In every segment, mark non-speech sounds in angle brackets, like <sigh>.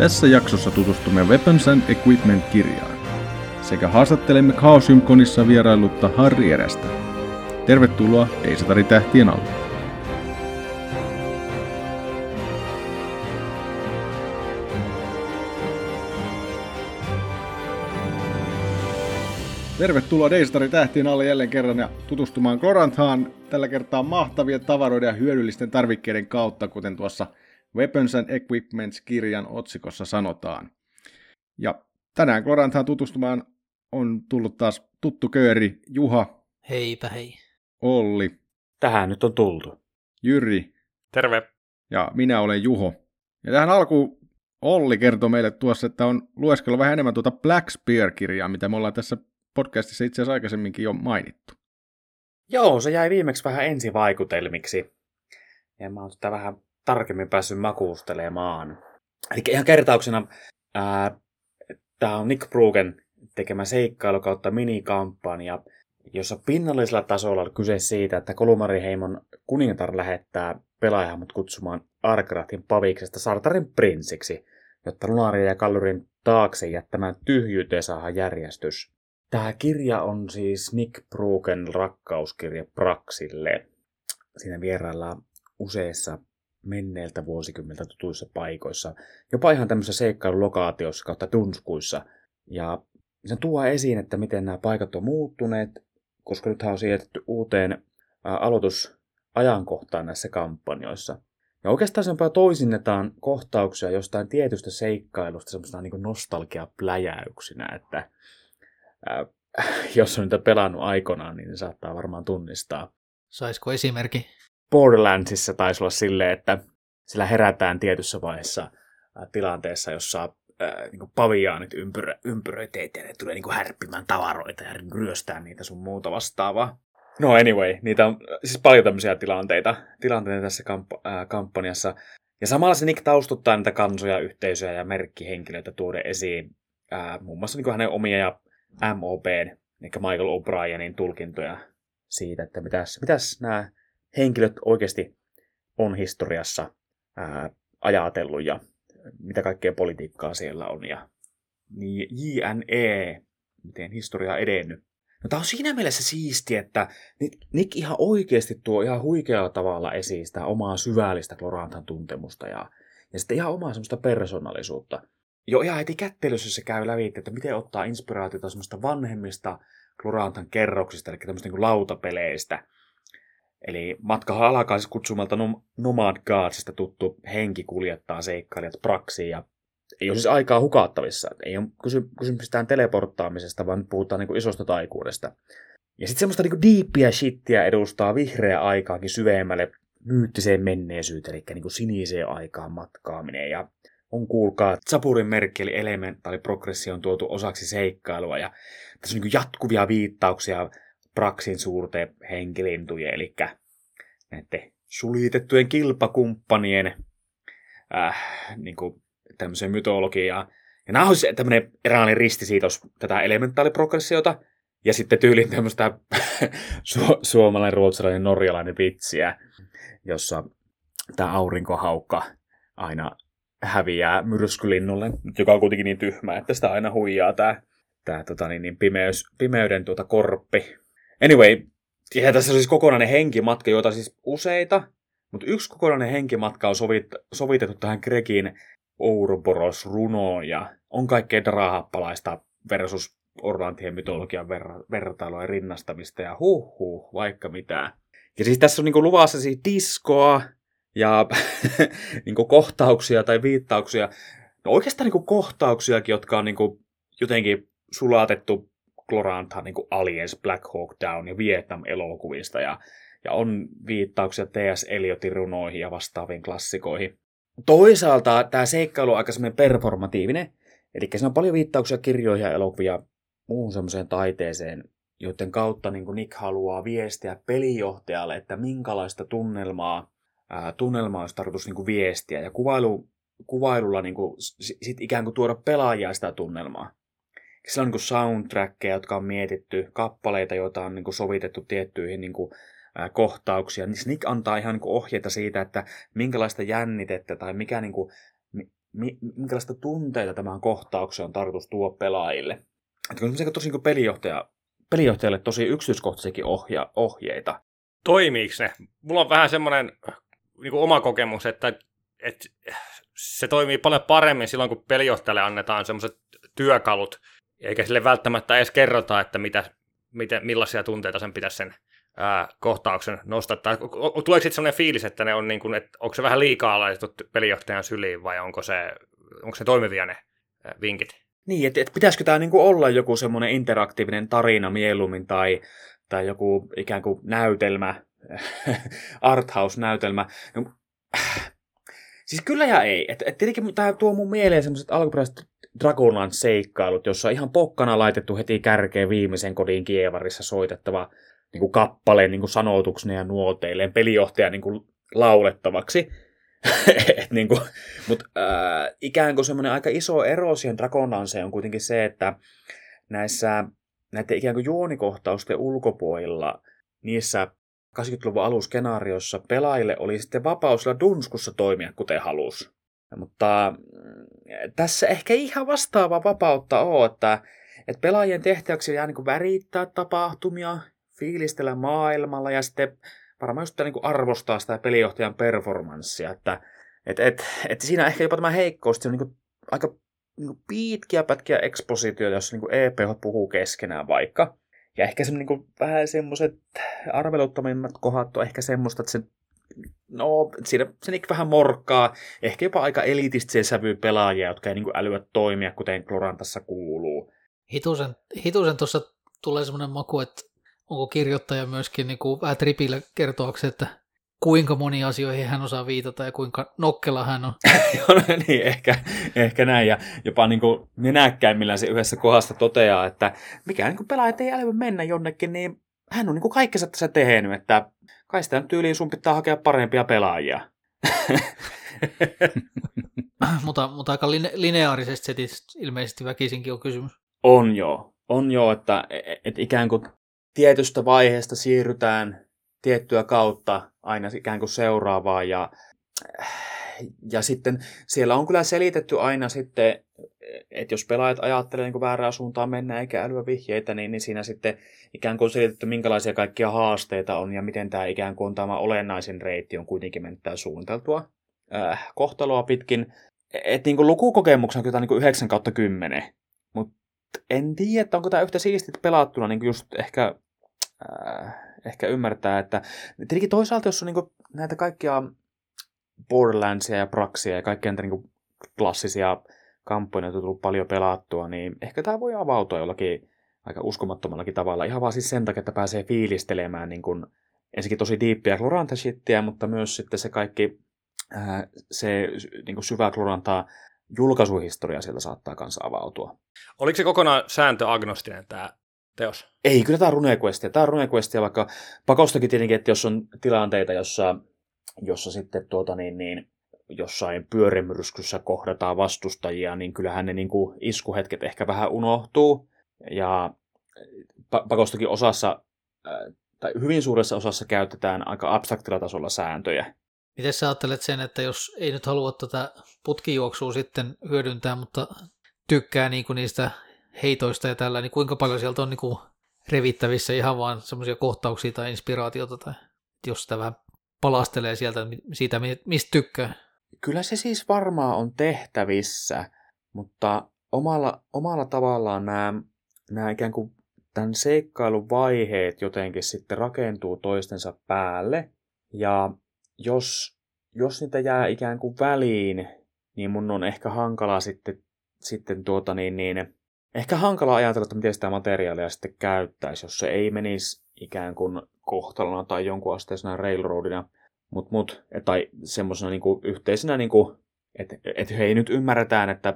Tässä jaksossa tutustumme Weapons and Equipment-kirjaan sekä haastattelemme Chaosium-konissa vierailutta Harri Erästä. Tervetuloa Eisatari tähtien alle. Tervetuloa Deistari tähtien alle jälleen kerran ja tutustumaan Gloranthaan tällä kertaa mahtavien tavaroiden ja hyödyllisten tarvikkeiden kautta, kuten tuossa Weapons and Equipments-kirjan otsikossa sanotaan. Ja tänään Gloranthaan tutustumaan on tullut taas tuttu kööri Juha. Heipä hei. Olli. Tähän nyt on tultu. Jyri. Terve. Ja minä olen Juho. Ja tähän alkuun Olli kertoi meille tuossa, että on lueskellut vähän enemmän tuota Black Spear-kirjaa, mitä me ollaan tässä podcastissa itse asiassa aikaisemminkin jo mainittu. Joo, se jäi viimeksi vähän ensivaikutelmiksi. Ja mä oon tätä vähän tarkemmin päässyt makuustelemaan. Eli ihan kertauksena, tämä on Nick Brugen tekemä seikkailu kautta minikampanja, jossa pinnallisella tasolla on kyse siitä, että Kolumariheimon kuningatar lähettää pelaajahamut kutsumaan Arkratin paviksesta Sartarin prinsiksi, jotta Lunaria ja Kallurin taakse jättämään tyhjyyteen saada järjestys. Tämä kirja on siis Nick Brugen rakkauskirja Praxille. Siinä vieraillaan useissa menneiltä vuosikymmentä tutuissa paikoissa, jopa ihan tämmöisissä seikkailulokaatioissa kautta tunskuissa. Ja se tuo esiin, että miten nämä paikat on muuttuneet, koska nythän on siirretty uuteen aloitusajankohtaan näissä kampanjoissa. Ja oikeastaan sen toisinnetaan kohtauksia jostain tietystä seikkailusta semmoisena niin nostalgia-pläjäyksinä, että ää, <laughs> jos on niitä pelannut aikoinaan, niin ne saattaa varmaan tunnistaa. Saisiko esimerkki? Borderlandsissa taisi olla silleen, että sillä herätään tietyssä vaiheessa tilanteessa, jossa niin paviaanit ympyrö, ympyröi teitä ja ne tulee niin härppimään tavaroita ja ryöstää niitä sun muuta vastaavaa. No anyway, niitä on siis paljon tämmöisiä tilanteita, tilanteita tässä kamp- äh, kampanjassa. Ja samalla se Nick taustuttaa niitä kansoja, yhteisöjä ja merkkihenkilöitä tuoden esiin. Äh, muun muassa niin hänen omia ja MOPn, eli Michael O'Brienin tulkintoja siitä, että mitäs, mitäs nämä henkilöt oikeasti on historiassa ää, ajatellut ja mitä kaikkea politiikkaa siellä on. Ja niin JNE, miten historia edennyt. No tämä on siinä mielessä siisti, että Nick ihan oikeasti tuo ihan huikealla tavalla esiin sitä omaa syvällistä Klorantan tuntemusta ja, ja sitten ihan omaa semmoista persoonallisuutta. Jo ihan heti kättelyssä se käy läpi, että miten ottaa inspiraatiota semmoista vanhemmista Klorantan kerroksista, eli tämmöistä niin lautapeleistä – Eli matka alkaa siis kutsumalta Nomad Guardsista tuttu henki kuljettaa seikkailijat praksiin ja ei ole siis aikaa hukattavissa. Ei ole kysy- kysymys teleporttaamisesta, vaan puhutaan niin kuin isosta taikuudesta. Ja sitten semmoista niin diippiä shittiä edustaa vihreä aikaakin syvemmälle myyttiseen menneisyyteen, eli niin siniseen aikaan matkaaminen. Ja on kuulkaa, Sapurin merkki eli elementaaliprogressio on tuotu osaksi seikkailua ja tässä on niin jatkuvia viittauksia Praksin suurten henkilintujen, eli näiden sulitettujen kilpakumppanien äh, niin tämmöiseen mytologiaan. Ja nämä olisi tämmöinen eräänlainen ristisiitos tätä elementaaliprogressiota, ja sitten tyylin tämmöistä <laughs> su- suomalainen, ruotsalainen, norjalainen vitsiä, jossa tämä aurinkohaukka aina häviää myrskylinnulle, joka on kuitenkin niin tyhmä, että sitä aina huijaa tämä, tämä tota, niin, niin pimeys, pimeyden tuota korppi. Anyway, ja tässä on siis kokonainen henkimatka, joita siis useita, mutta yksi kokonainen henkimatka on sovit, sovitettu tähän Gregin Ouroboros-runoon ja on kaikkea drahappalaista versus Orlantien mytologian ver- vertailua ja rinnastamista ja huh, huh vaikka mitä. Ja siis tässä on niinku luvassa siis diskoa ja <laughs> niinku kohtauksia tai viittauksia. No oikeastaan niinku kohtauksiakin, jotka on niinku jotenkin sulatettu Gloranthan niin Aliens, Black Hawk Down ja Vietnam-elokuvista ja, ja on viittauksia T.S. Eliotin runoihin ja vastaaviin klassikoihin. Toisaalta tämä seikkailu on aika semmoinen performatiivinen, eli siinä on paljon viittauksia kirjoihin ja elokuvia muuhun semmoiseen taiteeseen, joiden kautta niin Nick haluaa viestiä pelijohtajalle, että minkälaista tunnelmaa, ää, tunnelmaa olisi tarkoitus niin viestiä. Ja kuvailu, kuvailulla niin kuin, sit ikään kuin tuoda pelaajia sitä tunnelmaa. Siellä on niin soundtrackeja, jotka on mietitty, kappaleita, joita on niin kuin sovitettu tiettyihin niin kuin, äh, kohtauksia. Niin Nick antaa ihan niin kuin ohjeita siitä, että minkälaista jännitettä tai mikä, niin kuin, minkälaista tunteita tämän kohtauksen on tarkoitus tuo pelaajille. Että on tosi niin pelijohtaja, pelijohtajalle tosi yksityiskohtaisiakin ohja, ohjeita. Toimiiko ne? Mulla on vähän semmoinen niin oma kokemus, että, että se toimii paljon paremmin silloin, kun pelijohtajalle annetaan semmoiset työkalut, eikä sille välttämättä edes kerrota, että mitä, miten, millaisia tunteita sen pitäisi sen ää, kohtauksen nostattaa. Tuleeko sitten sellainen fiilis, että ne on niin kuin, että onko se vähän liikaa laitettu pelijohtajan syliin vai onko se, onko se toimivia ne ää, vinkit? Niin, että et pitäisikö tämä niinku olla joku semmoinen interaktiivinen tarina mieluummin tai, tai joku ikään kuin näytelmä, <laughs> arthouse-näytelmä. No, siis kyllä ja ei. Et, et tietenkin tämä tuo mun mieleen semmoiset alkuperäiset Dragonland seikkailut, jossa on ihan pokkana laitettu heti kärkeen viimeisen kodin kievarissa soitettava niin kuin kappaleen niin kuin sanotuksena ja nuoteilleen pelijohtaja niin kuin laulettavaksi. <laughs> niin kuin, mutta äh, ikään kuin semmoinen aika iso ero siihen Dragonlanceen on kuitenkin se, että näissä näiden ikään kuin juonikohtausten ulkopuolella niissä 80-luvun aluskenaariossa pelaajille oli sitten vapaus dunskussa toimia kuten halus. Mutta mm, tässä ehkä ihan vastaava vapautta on, että, että pelaajien tehtäväksi jää niin värittää tapahtumia, fiilistellä maailmalla ja sitten varmaan just niin arvostaa sitä pelijohtajan performanssia, että et, et, et siinä ehkä jopa tämä heikkous, on niin aika niin pitkiä pätkiä ekspositioita, jossa niin EPH puhuu keskenään vaikka. Ja ehkä se niin vähän semmoiset arveluttomimmat kohdat on ehkä semmoista, että se no, siinä se niin vähän morkkaa, ehkä jopa aika elitistisen sävy pelaajia, jotka ei niin älyä toimia, kuten Glorantassa kuuluu. Hitusen, hitusen tuossa tulee semmoinen maku, että onko kirjoittaja myöskin niin kuin vähän tripillä kertoaksi, että kuinka moni asioihin hän osaa viitata ja kuinka nokkela hän on. <laughs> No niin, ehkä, ehkä näin. Ja jopa niin kuin nenäkkäimmillään se yhdessä kohdassa toteaa, että mikä niin pelaaja ei älyä mennä jonnekin, niin hän on niin kuin kaikkensa tässä tehnyt, että kai sitä tyyliin sun pitää hakea parempia pelaajia. <laughs> <laughs> mutta, mutta aika line- lineaarisesta setistä ilmeisesti väkisinkin on kysymys. On joo. On joo, että et ikään kuin tietystä vaiheesta siirrytään tiettyä kautta aina ikään kuin seuraavaan ja, ja sitten siellä on kyllä selitetty aina sitten, että jos pelaajat ajattelee niin kuin väärää suuntaan mennä eikä älyä vihjeitä, niin, niin siinä sitten ikään kuin selitetty, minkälaisia kaikkia haasteita on ja miten tämä ikään kuin tämä olennaisin reitti on kuitenkin mennyt suunniteltua äh, kohtaloa pitkin. Että niin kuin lukukokemuksen on kyllä niin kuin 9 kautta 10, mutta en tiedä, onko tämä yhtä siistit pelattuna, niin just ehkä, äh, ehkä ymmärtää, että tietenkin toisaalta, jos on niin näitä kaikkia Borderlandsia ja Praxia ja kaikkia näitä niin klassisia kampanjoita on tullut paljon pelattua, niin ehkä tämä voi avautua jollakin aika uskomattomallakin tavalla. Ihan vaan siis sen takia, että pääsee fiilistelemään niin kuin, ensinnäkin tosi diippiä kloranta mutta myös sitten se kaikki ää, se niin syvä kloranta julkaisuhistoria sieltä saattaa kanssa avautua. Oliko se kokonaan sääntöagnostinen tämä teos? Ei, kyllä tämä on runequestia. Tämä on runequestia, vaikka pakostakin tietenkin, että jos on tilanteita, jossa, jossa sitten tuota niin, niin, jossain pyörimyrskyssä kohdataan vastustajia, niin kyllähän ne niin kuin iskuhetket ehkä vähän unohtuu. Ja pakostakin osassa, tai hyvin suuressa osassa käytetään aika abstraktilla tasolla sääntöjä. Miten sä ajattelet sen, että jos ei nyt halua tätä putkijuoksua sitten hyödyntää, mutta tykkää niin kuin niistä heitoista ja tällä, niin kuinka paljon sieltä on niin kuin revittävissä ihan vaan semmoisia kohtauksia tai inspiraatiota, tai jos sitä vähän palastelee sieltä siitä, mistä tykkää? Kyllä se siis varmaan on tehtävissä, mutta omalla, omalla tavallaan nämä, nämä ikään kuin tämän seikkailun vaiheet jotenkin sitten rakentuu toistensa päälle, ja jos, jos niitä jää ikään kuin väliin, niin mun on ehkä hankala sitten, sitten tuota niin, niin, ehkä hankala ajatella, että miten sitä materiaalia sitten käyttäisi, jos se ei menisi ikään kuin kohtalona tai jonkun asteisena railroadina, mut, mut, tai semmoisena niin yhteisenä, niin kuin, että et hei nyt ymmärretään, että,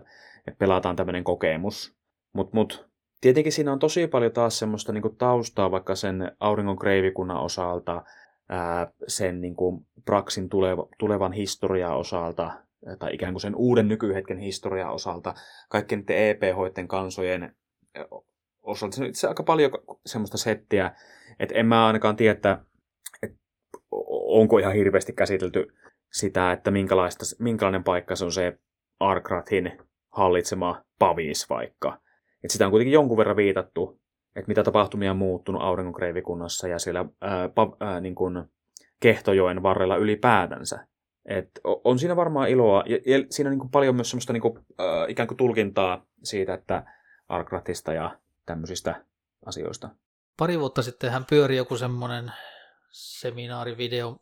että pelataan tämmöinen kokemus. Mutta mut, tietenkin siinä on tosi paljon taas semmoista niin kuin taustaa vaikka sen auringon kreivikunnan osalta, ää, sen niin kuin Praxin tuleva, tulevan historiaa osalta, tai ikään kuin sen uuden nykyhetken historiaa osalta, kaikkien niiden EP-hoiden kansojen osalta. Se on itse aika paljon semmoista settiä, että en mä ainakaan tiedä, että, että onko ihan hirveästi käsitelty sitä, että minkälaista, minkälainen paikka se on se Arkratin hallitsema Pavis vaikka. Et sitä on kuitenkin jonkun verran viitattu, että mitä tapahtumia on muuttunut aurinkonkreivikunnassa ja siellä ää, pa, ää, niin kuin Kehtojoen varrella ylipäätänsä. Et on siinä varmaan iloa, ja, ja siinä on niin paljon myös semmoista niin kuin, äh, ikään kuin tulkintaa siitä, että Arkratista ja tämmöisistä asioista. Pari vuotta sitten hän pyöri joku semmoinen seminaarivideo,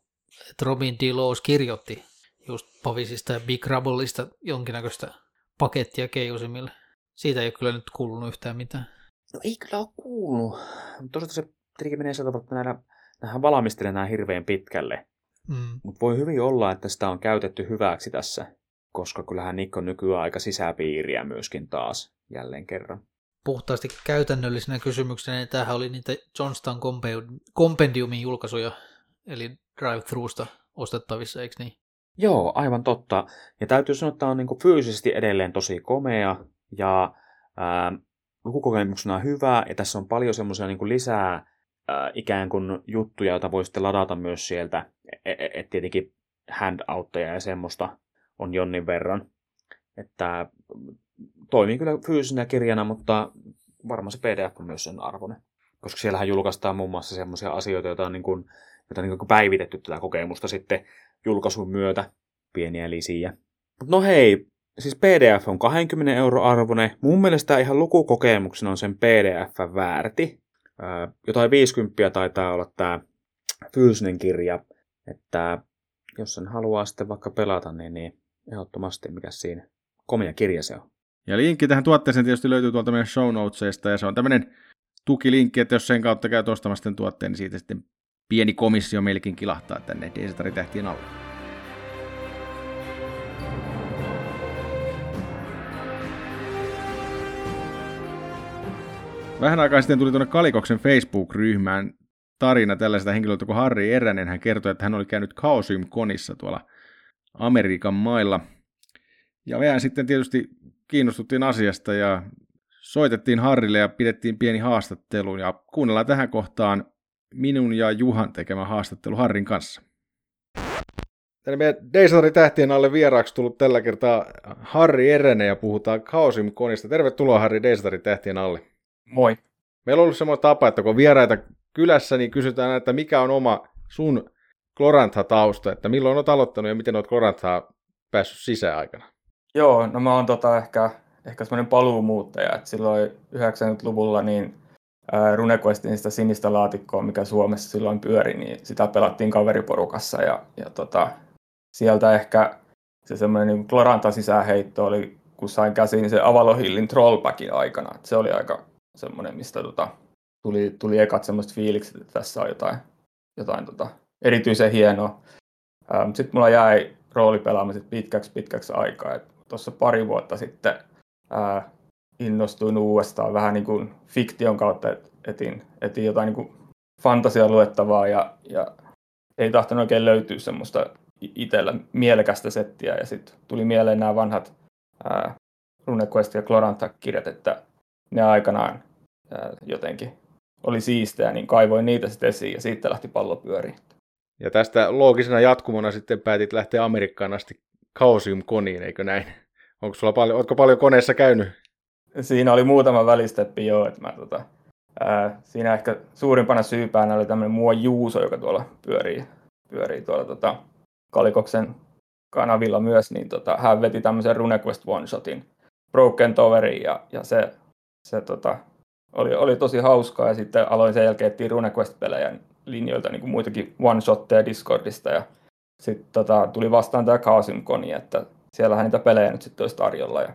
että Robin D. Laws kirjoitti just Pavisista ja Big Rubbleista jonkinnäköistä pakettia keijusimille. Siitä ei ole kyllä nyt kuulunut yhtään mitään. No ei kyllä ole kuulunut. Toisaalta se tietenkin menee sieltä, että näillä, nämähän valmistelee nämä hirveän pitkälle. Mm. Mutta voi hyvin olla, että sitä on käytetty hyväksi tässä, koska kyllähän Nick on nykyään aika sisäpiiriä myöskin taas jälleen kerran. Puhtaasti käytännöllisenä kysymyksenä, niin tämähän oli niitä Johnston Compendiumin julkaisuja, eli drive-thrusta ostettavissa, eikö niin? Joo, aivan totta. Ja täytyy sanoa, että tämä on niin fyysisesti edelleen tosi komea ja ää, lukukokemuksena hyvä, ja tässä on paljon semmoisia niin lisää ää, ikään kuin juttuja, joita voi sitten ladata myös sieltä, että et tietenkin handoutteja ja semmoista on jonnin verran. Että toimii kyllä fyysisenä kirjana, mutta varmaan se PDF on myös sen arvoinen. Koska siellähän julkaistaan muun muassa semmoisia asioita, joita on, niin kuin, joita on niin kuin päivitetty tätä kokemusta sitten julkaisun myötä, pieniä lisiä. No hei, siis PDF on 20 euro arvoinen. Mun mielestä ihan lukukokemuksena on sen PDF väärti. Jotain 50 taitaa olla tämä fyysinen kirja. Että jos sen haluaa sitten vaikka pelata, niin, niin ehdottomasti mikä siinä. Komia kirja se on. Ja linkki tähän tuotteeseen tietysti löytyy tuolta meidän show notesista, ja se on tämmöinen tukilinkki, että jos sen kautta käy ostamassa tuotteen, niin siitä sitten pieni komissio meillekin kilahtaa tänne Desitari-tähtien alle. Vähän aikaa sitten tuli tuonne Kalikoksen Facebook-ryhmään tarina tällaisesta henkilöltä kuin Harri Eränen. Hän kertoi, että hän oli käynyt Chaosium Konissa tuolla Amerikan mailla. Ja mehän sitten tietysti kiinnostuttiin asiasta ja soitettiin Harrille ja pidettiin pieni haastattelu. Ja kuunnellaan tähän kohtaan minun ja Juhan tekemä haastattelu Harrin kanssa. Tänne meidän Deisatari tähtien alle vieraaksi tullut tällä kertaa Harri Erene ja puhutaan Chaosium Konista. Tervetuloa Harri Deisatari tähtien alle. Moi. Meillä on ollut semmoinen tapa, että kun vieraita kylässä, niin kysytään, että mikä on oma sun Klorantha-tausta, että milloin olet aloittanut ja miten olet Kloranthaa päässyt sisään aikana? Joo, no mä oon tota ehkä, ehkä semmoinen paluumuuttaja, että silloin 90-luvulla niin RuneQuestin sitä sinistä laatikkoa, mikä Suomessa silloin pyöri, niin sitä pelattiin kaveriporukassa ja, ja tota, sieltä ehkä se semmoinen niin Kloranta sisäänheitto oli, kun sain käsiin se Avalohillin Trollbackin aikana. Et se oli aika semmoinen, mistä tota, tuli, tuli ekat semmoiset fiilikset, että tässä on jotain, jotain tota, erityisen hienoa. Sitten mulla jäi roolipelaamiset pitkäksi pitkäksi aikaa. Tuossa pari vuotta sitten ää, innostuin uudestaan vähän niin kuin fiktion kautta, että etin, etin jotain niin kuin fantasia luettavaa ja, ja ei tahtonut oikein löytyä semmoista itsellä mielekästä settiä ja sitten tuli mieleen nämä vanhat ää, RuneQuest ja Glorantha-kirjat, että ne aikanaan ää, jotenkin oli siistejä, niin kaivoin niitä sitten esiin ja siitä lähti pallo pyöriin. Ja tästä loogisena jatkumona sitten päätit lähteä Amerikkaan asti Chaosium Koniin, eikö näin? Onko sulla paljon, ootko paljon koneessa käynyt? Siinä oli muutama välisteppi jo, että mä tota, ää, siinä ehkä suurimpana syypäänä oli tämmöinen mua Juuso, joka tuolla pyörii, pyörii tuolla tota, Kalikoksen kanavilla myös, niin tota, hän veti tämmöisen RuneQuest One-shotin Broken Toverin ja, ja se, se tota, oli, oli tosi hauskaa ja sitten aloin sen jälkeen etsiä RuneQuest-pelejä linjoilta niin kuin muitakin one-shotteja Discordista ja sitten tota, tuli vastaan tämä Chaosium Koni, että siellähän niitä pelejä nyt sitten olisi tarjolla ja,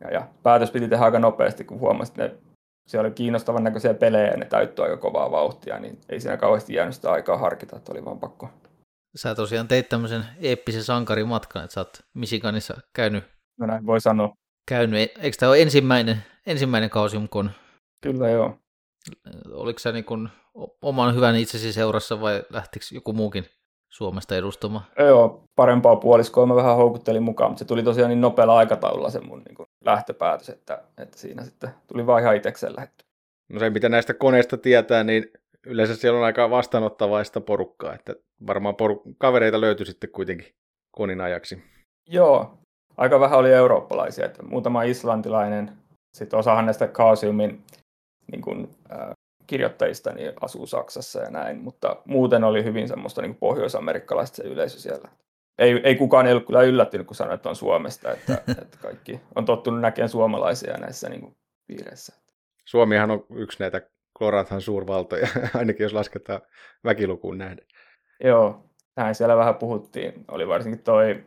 ja, ja, päätös piti tehdä aika nopeasti, kun huomasin, että ne, siellä oli kiinnostavan näköisiä pelejä ja ne täyttyi aika kovaa vauhtia, niin ei siinä kauheasti jäänyt sitä aikaa harkita, että oli vaan pakko. Sä tosiaan teit tämmöisen eeppisen sankarimatkan, että sä oot Michiganissa käynyt. No näin voi sanoa. Käynyt, eikö tämä ole ensimmäinen, ensimmäinen Chaosium Con? Kyllä joo. Oliko sä niin kun oman hyvän itsesi seurassa vai lähtikö joku muukin Suomesta edustamaan? Joo, parempaa puoliskoa mä vähän houkuttelin mukaan, mutta se tuli tosiaan niin nopealla aikataululla se mun niin lähtöpäätös, että, että siinä sitten tuli vaan ihan itsekseen lähetty. No se, mitä näistä koneista tietää, niin yleensä siellä on aika vastaanottavaista porukkaa, että varmaan poru- kavereita löytyy sitten kuitenkin konin ajaksi. Joo, aika vähän oli eurooppalaisia, että muutama islantilainen, sitten osahan näistä Kaasiumin niin kuin, äh, kirjoittajista niin asuu Saksassa ja näin, mutta muuten oli hyvin semmoista niin pohjoisamerikkalaista se yleisö siellä. Ei, ei kukaan ei ollut kyllä yllättynyt, kun sanoi, että on Suomesta, että, <laughs> että kaikki on tottunut näkemään suomalaisia näissä niin kuin, piireissä. Suomihan on yksi näitä Kloranthan suurvaltoja, <laughs> ainakin jos lasketaan väkilukuun nähden. Joo, näin siellä vähän puhuttiin. Oli varsinkin toi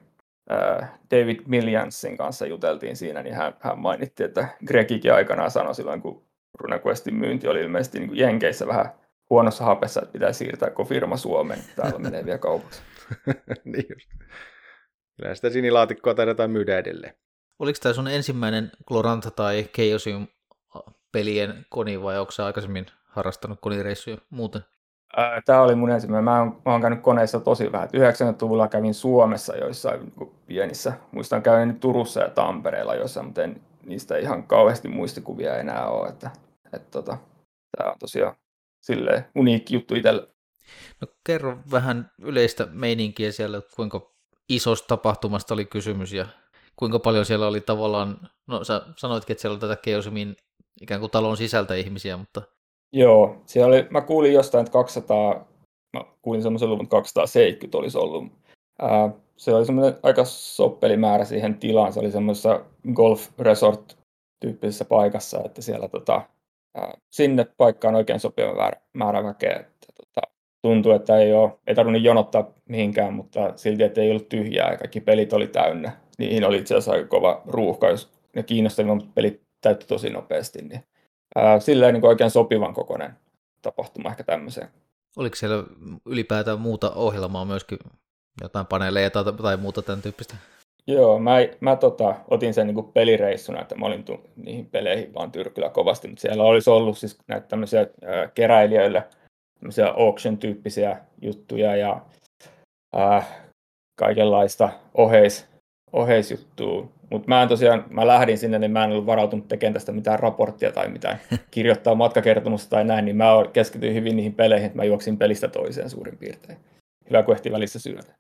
David Milliansin kanssa juteltiin siinä, niin hän, hän mainitti, että Gregikin aikanaan sanoi silloin, kun RuneQuestin myynti oli ilmeisesti niin kuin Jenkeissä vähän huonossa hapessa, että pitää siirtää koko firma Suomeen. Täällä menee vielä kaupaksi. <laughs> niin just. Kyllä sitä sinilaatikkoa taidetaan myydä edelleen. Oliko tämä sun ensimmäinen Gloranta tai Chaosium pelien koni vai onko sä aikaisemmin harrastanut konireissuja muuten? Tämä oli mun ensimmäinen. Mä oon, mä oon käynyt koneissa tosi vähän. 90-luvulla kävin Suomessa joissain niin pienissä. Muistan käyn Turussa ja Tampereella joissain, mutta en, niistä ihan kauheasti muistikuvia enää ole. Että, että tota, tämä on tosiaan silleen uniikki juttu itselle. No kerro vähän yleistä meininkiä siellä, kuinka isosta tapahtumasta oli kysymys ja kuinka paljon siellä oli tavallaan, no sä sanoitkin, että siellä oli tätä Keosimin ikään kuin talon sisältä ihmisiä, mutta... Joo, siellä oli, mä kuulin jostain, että 200, mä kuulin semmoisen luvun, että 270 olisi ollut. Ää, se oli semmoinen aika soppeli määrä siihen tilaan, se oli semmoisessa golf resort tyyppisessä paikassa, että siellä tota, ää, sinne paikkaan oikein sopiva määrä, määrä väkeä. Että, tota, tuntui, että ei, ole, ei tarvinnut jonottaa mihinkään, mutta silti, että ei ollut tyhjää ja kaikki pelit oli täynnä. Niihin oli itse asiassa aika kova ruuhka, jos ne kiinnostavimmat pelit täyttyi tosi nopeasti, niin ää, silleen niin oikein sopivan kokoinen tapahtuma ehkä tämmöiseen. Oliko siellä ylipäätään muuta ohjelmaa myöskin, jotain paneeleja tai, tai muuta tämän tyyppistä? Joo, mä, mä tota, otin sen niin pelireissuna, että mä olin tu- niihin peleihin vaan tyrkyllä kovasti, mutta siellä olisi ollut siis näitä tämmöisiä ää, keräilijöille tämmöisiä auction-tyyppisiä juttuja ja ää, kaikenlaista oheis, oheisjuttua mutta mä en tosiaan, mä lähdin sinne, niin mä en ollut varautunut tekemään tästä mitään raporttia tai mitään <laughs> kirjoittaa matkakertomusta tai näin, niin mä keskityin hyvin niihin peleihin, että mä juoksin pelistä toiseen suurin piirtein. Hyvä, kun ehti välissä syödä.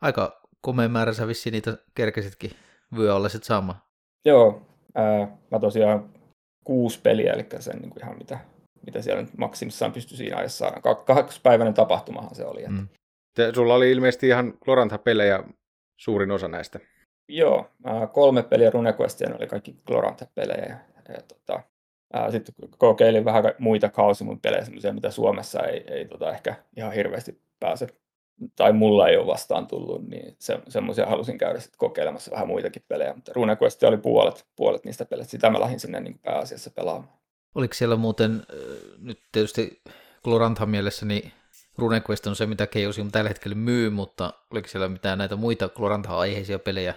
Aika komea määrä sä vissiin niitä kerkesitkin vyö alla sit saamaan. Joo, ää, mä tosiaan kuusi peliä, eli sen niin kuin ihan mitä, mitä siellä nyt maksimissaan pystyi siinä ajassa saada. Kahdeksanpäiväinen tapahtumahan se oli. Että. Mm. Te, sulla oli ilmeisesti ihan Glorantha-pelejä suurin osa näistä. Joo, kolme peliä RuneQuestia, oli kaikki Glorantha-pelejä. Ja, tota, sitten kokeilin vähän muita kausimun pelejä, semmoisia, mitä Suomessa ei, ei tota, ehkä ihan hirveästi pääse, tai mulla ei ole vastaan tullut, niin se, semmoisia halusin käydä sitten kokeilemassa vähän muitakin pelejä, mutta RuneQuest oli puolet, puolet niistä peleistä, sitä mä lähdin sinne niin pääasiassa pelaamaan. Oliko siellä muuten, nyt tietysti Gloranthan mielessä, niin RuneQuest on se, mitä Chaosium tällä hetkellä myy, mutta oliko siellä mitään näitä muita Glorantha-aiheisia pelejä,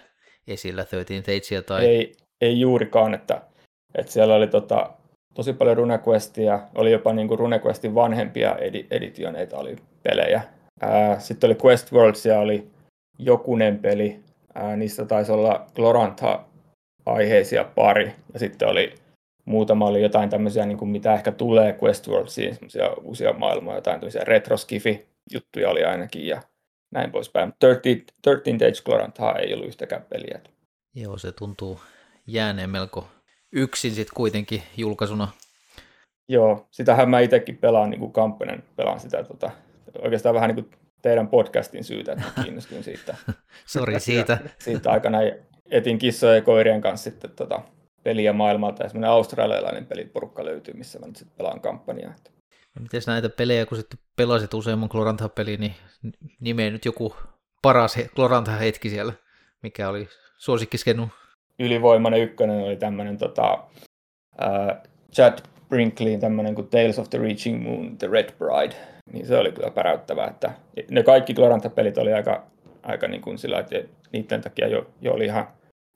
esillä 13 Tagesia tai... Ei, ei juurikaan, että, että siellä oli tota, tosi paljon RuneQuestia, oli jopa niin kuin RuneQuestin vanhempia edi- editioneita oli pelejä. Sitten oli Quest Worldsia, oli jokunen peli, ää, niistä taisi olla Glorantha-aiheisia pari, ja sitten oli muutama oli jotain tämmöisiä, niin kuin mitä ehkä tulee Quest Worldsiin, semmoisia uusia maailmoja, jotain tämmöisiä retroskifi-juttuja oli ainakin, ja näin poispäin. 13, 13 Days Glorantha ei ollut yhtäkään peliä. Joo, se tuntuu jääneen melko yksin sitten kuitenkin julkaisuna. Joo, sitähän mä itsekin pelaan niin kuin kampanjan, pelaan sitä tota, oikeastaan vähän niin kuin teidän podcastin syytä, että kiinnostuin siitä. <laughs> Sori siitä. <laughs> siitä aikana etin kissojen ja koirien kanssa sitten tota, peliä maailmalta ja semmoinen australialainen peliporukka löytyy, missä mä nyt sitten pelaan kampanjaa. Miten näitä pelejä, kun sitten pelasit useamman Glorantha-peliä, niin nimeen nyt joku paras Glorantha-hetki siellä, mikä oli suosikkiskennu? Ylivoimainen ykkönen oli tämmöinen tota, uh, Chad Brinkleyin tämmöinen kuin Tales of the Reaching Moon, The Red Bride, niin se oli kyllä päräyttävää, että ne kaikki Glorantha-pelit oli aika, aika niin kuin sillä, että niiden takia jo, jo oli ihan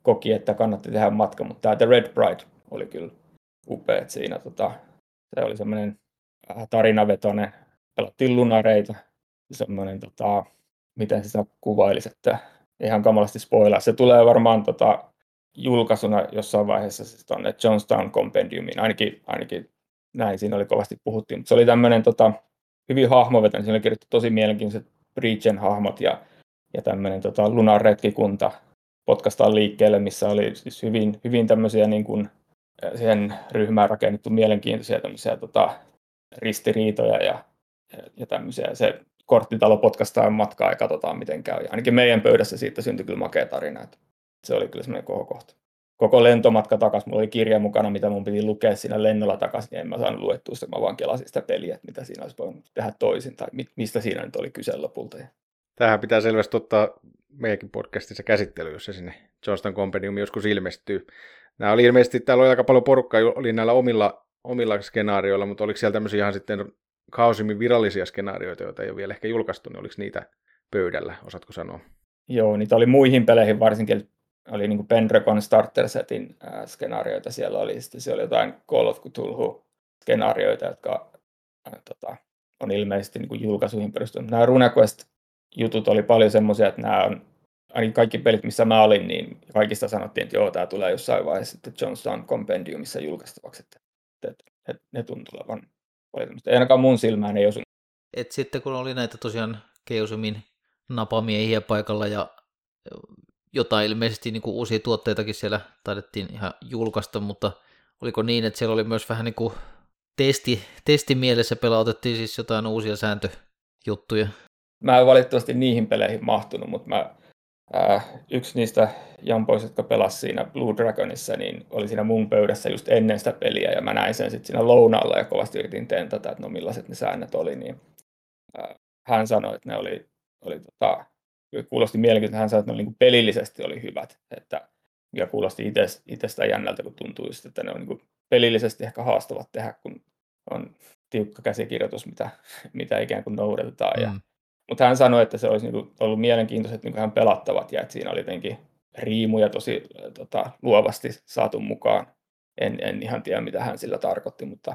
koki, että kannatti tehdä matka, mutta tämä The Red Bride oli kyllä upea, siinä tota, se oli semmoinen tarinavetoinen, pelattiin lunareita, semmoinen, tota, miten sitä kuvailisi, että ihan kamalasti spoilaa. Se tulee varmaan tota, julkaisuna jossain vaiheessa siis tuonne Johnstown Compendiumiin, ainakin, ainakin näin siinä oli kovasti puhuttiin, mutta se oli tämmöinen tota, hyvin hahmovetoinen, siinä oli kirjoittu tosi mielenkiintoiset Breachen hahmot ja, ja tämmöinen tota, Lunar retkikunta potkastaan liikkeelle, missä oli siis hyvin, hyvin tämmöisiä niin kuin, siihen ryhmään rakennettu mielenkiintoisia tota, ristiriitoja ja, ja tämmöisiä. Se korttitalo potkastaan matkaa ja katsotaan miten käy. Ja ainakin meidän pöydässä siitä syntyi kyllä makea tarina. Että se oli kyllä semmoinen kohokohta. Koko lentomatka takaisin, mulla oli kirja mukana, mitä mun piti lukea siinä lennolla takaisin, niin en mä saanut luettua sitä, mä vaan kelasin sitä peliä, että mitä siinä olisi voinut tehdä toisin, tai mistä siinä nyt oli kyse lopulta. Tähän pitää selvästi ottaa meidänkin podcastissa käsittely, jos se sinne Johnston Compendium joskus ilmestyy. Nämä oli ilmeisesti, täällä oli aika paljon porukkaa, oli näillä omilla, omilla skenaarioilla, mutta oliko siellä tämmöisiä ihan sitten Kausimin virallisia skenaarioita, joita ei ole vielä ehkä julkaistu, niin oliko niitä pöydällä, osaatko sanoa? Joo, niitä oli muihin peleihin varsinkin, oli niin Pendragon Starter Setin äh, skenaarioita siellä oli, sitten siellä oli jotain Call of Cthulhu skenaarioita, jotka äh, tota, on ilmeisesti niin julkaisuihin perustunut. Nämä RuneQuest jutut oli paljon semmoisia, että nämä on, ainakin kaikki pelit, missä mä olin, niin kaikista sanottiin, että joo, tämä tulee jossain vaiheessa sitten Johnstown Compendiumissa julkaistavaksi, että, että, että ne tuntuu olevan oli Ei ainakaan mun silmään ei osunut. Et sitten kun oli näitä tosiaan Keusumin napamiehiä paikalla ja jotain ilmeisesti niin kuin uusia tuotteitakin siellä taidettiin ihan julkaista, mutta oliko niin, että siellä oli myös vähän niin kuin testi, testimielessä pelautettiin siis jotain uusia sääntöjuttuja? Mä en valitettavasti niihin peleihin mahtunut, mutta mä Yksi niistä jampoista, jotka pelasi siinä Blue Dragonissa, niin oli siinä mun pöydässä just ennen sitä peliä, ja mä näin sen sitten siinä lounaalla, ja kovasti yritin tentata, että no millaiset ne säännöt oli, niin äh, hän sanoi, että ne oli, oli tota, kuulosti mielenkiintoista, hän sanoi, että ne oli, niin pelillisesti oli hyvät, että ja kuulosti itsestä jännältä, kun tuntui just, että ne on niin pelillisesti ehkä haastavat tehdä, kun on tiukka käsikirjoitus, mitä, mitä ikään kuin noudatetaan, mm. ja mutta hän sanoi, että se olisi niinku ollut mielenkiintoiset niinku hän pelattavat ja että siinä oli jotenkin riimuja tosi tota, luovasti saatu mukaan. En, en ihan tiedä, mitä hän sillä tarkoitti, mutta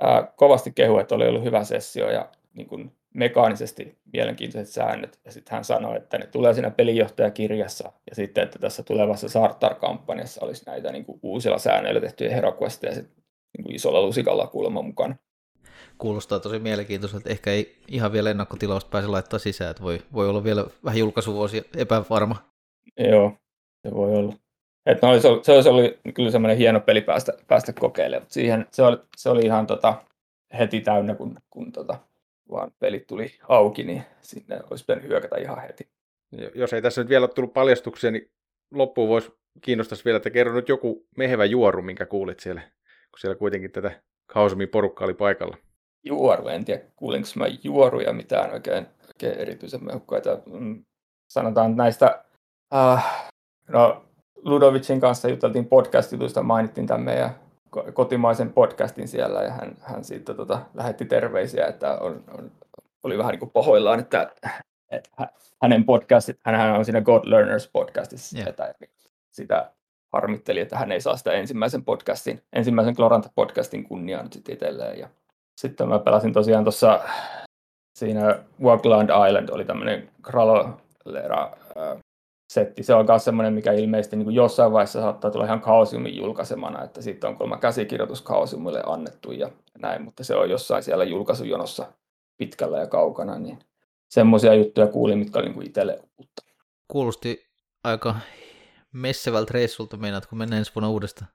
ää, kovasti kehu, että oli ollut hyvä sessio ja niin kuin mekaanisesti mielenkiintoiset säännöt. Ja sitten hän sanoi, että ne tulee siinä pelinjohtajakirjassa ja sitten, että tässä tulevassa Sartar-kampanjassa olisi näitä niin kuin uusilla säännöillä tehtyjä heroquesteja niin kuin isolla lusikalla kuulemma mukana kuulostaa tosi mielenkiintoiselta. Ehkä ei ihan vielä ennakkotilausta pääse laittaa sisään, että voi, voi olla vielä vähän julkaisuvuosi epävarma. Joo, se voi olla. Että no, se, olisi, se olisi ollut kyllä semmoinen hieno peli päästä, päästä kokeilemaan, mutta siihen, se, oli, se oli ihan tota, heti täynnä, kun, kun tota, vaan pelit tuli auki, niin sinne olisi pitänyt hyökätä ihan heti. Jos ei tässä nyt vielä ole tullut paljastuksia, niin loppuun voisi kiinnostaisi vielä, että kerro nyt joku mehevä juoru, minkä kuulit siellä, kun siellä kuitenkin tätä Kausumin porukka oli paikalla juoru. En tiedä, kuulinko mä juoruja mitään oikein, oikein erityisen mehukkaita. Mm, sanotaan näistä, äh, no Ludovicin kanssa juteltiin podcast-jutuista, mainittiin tämän meidän kotimaisen podcastin siellä ja hän, hän siitä tota, lähetti terveisiä, että on, on, oli vähän niin kuin pahoillaan, että, että hänen podcastit, hän on siinä God Learners podcastissa, yeah. että sitä harmitteli, että hän ei saa sitä ensimmäisen podcastin, ensimmäisen Gloranta podcastin kunniaa nyt sitten itselleen. Ja sitten mä pelasin tosiaan tuossa siinä Walkland Island oli tämmöinen Kralolera setti. Se on myös semmoinen, mikä ilmeisesti niin kuin jossain vaiheessa saattaa tulla ihan Chaosiumin julkaisemana, että siitä on kolma käsikirjoitus Chaosiumille annettu ja näin, mutta se on jossain siellä julkaisujonossa pitkällä ja kaukana, niin semmoisia juttuja kuulin, mitkä oli niin itselle uutta. Kuulosti aika messevältä reissulta, meinaat, kun mennään ensi vuonna uudestaan?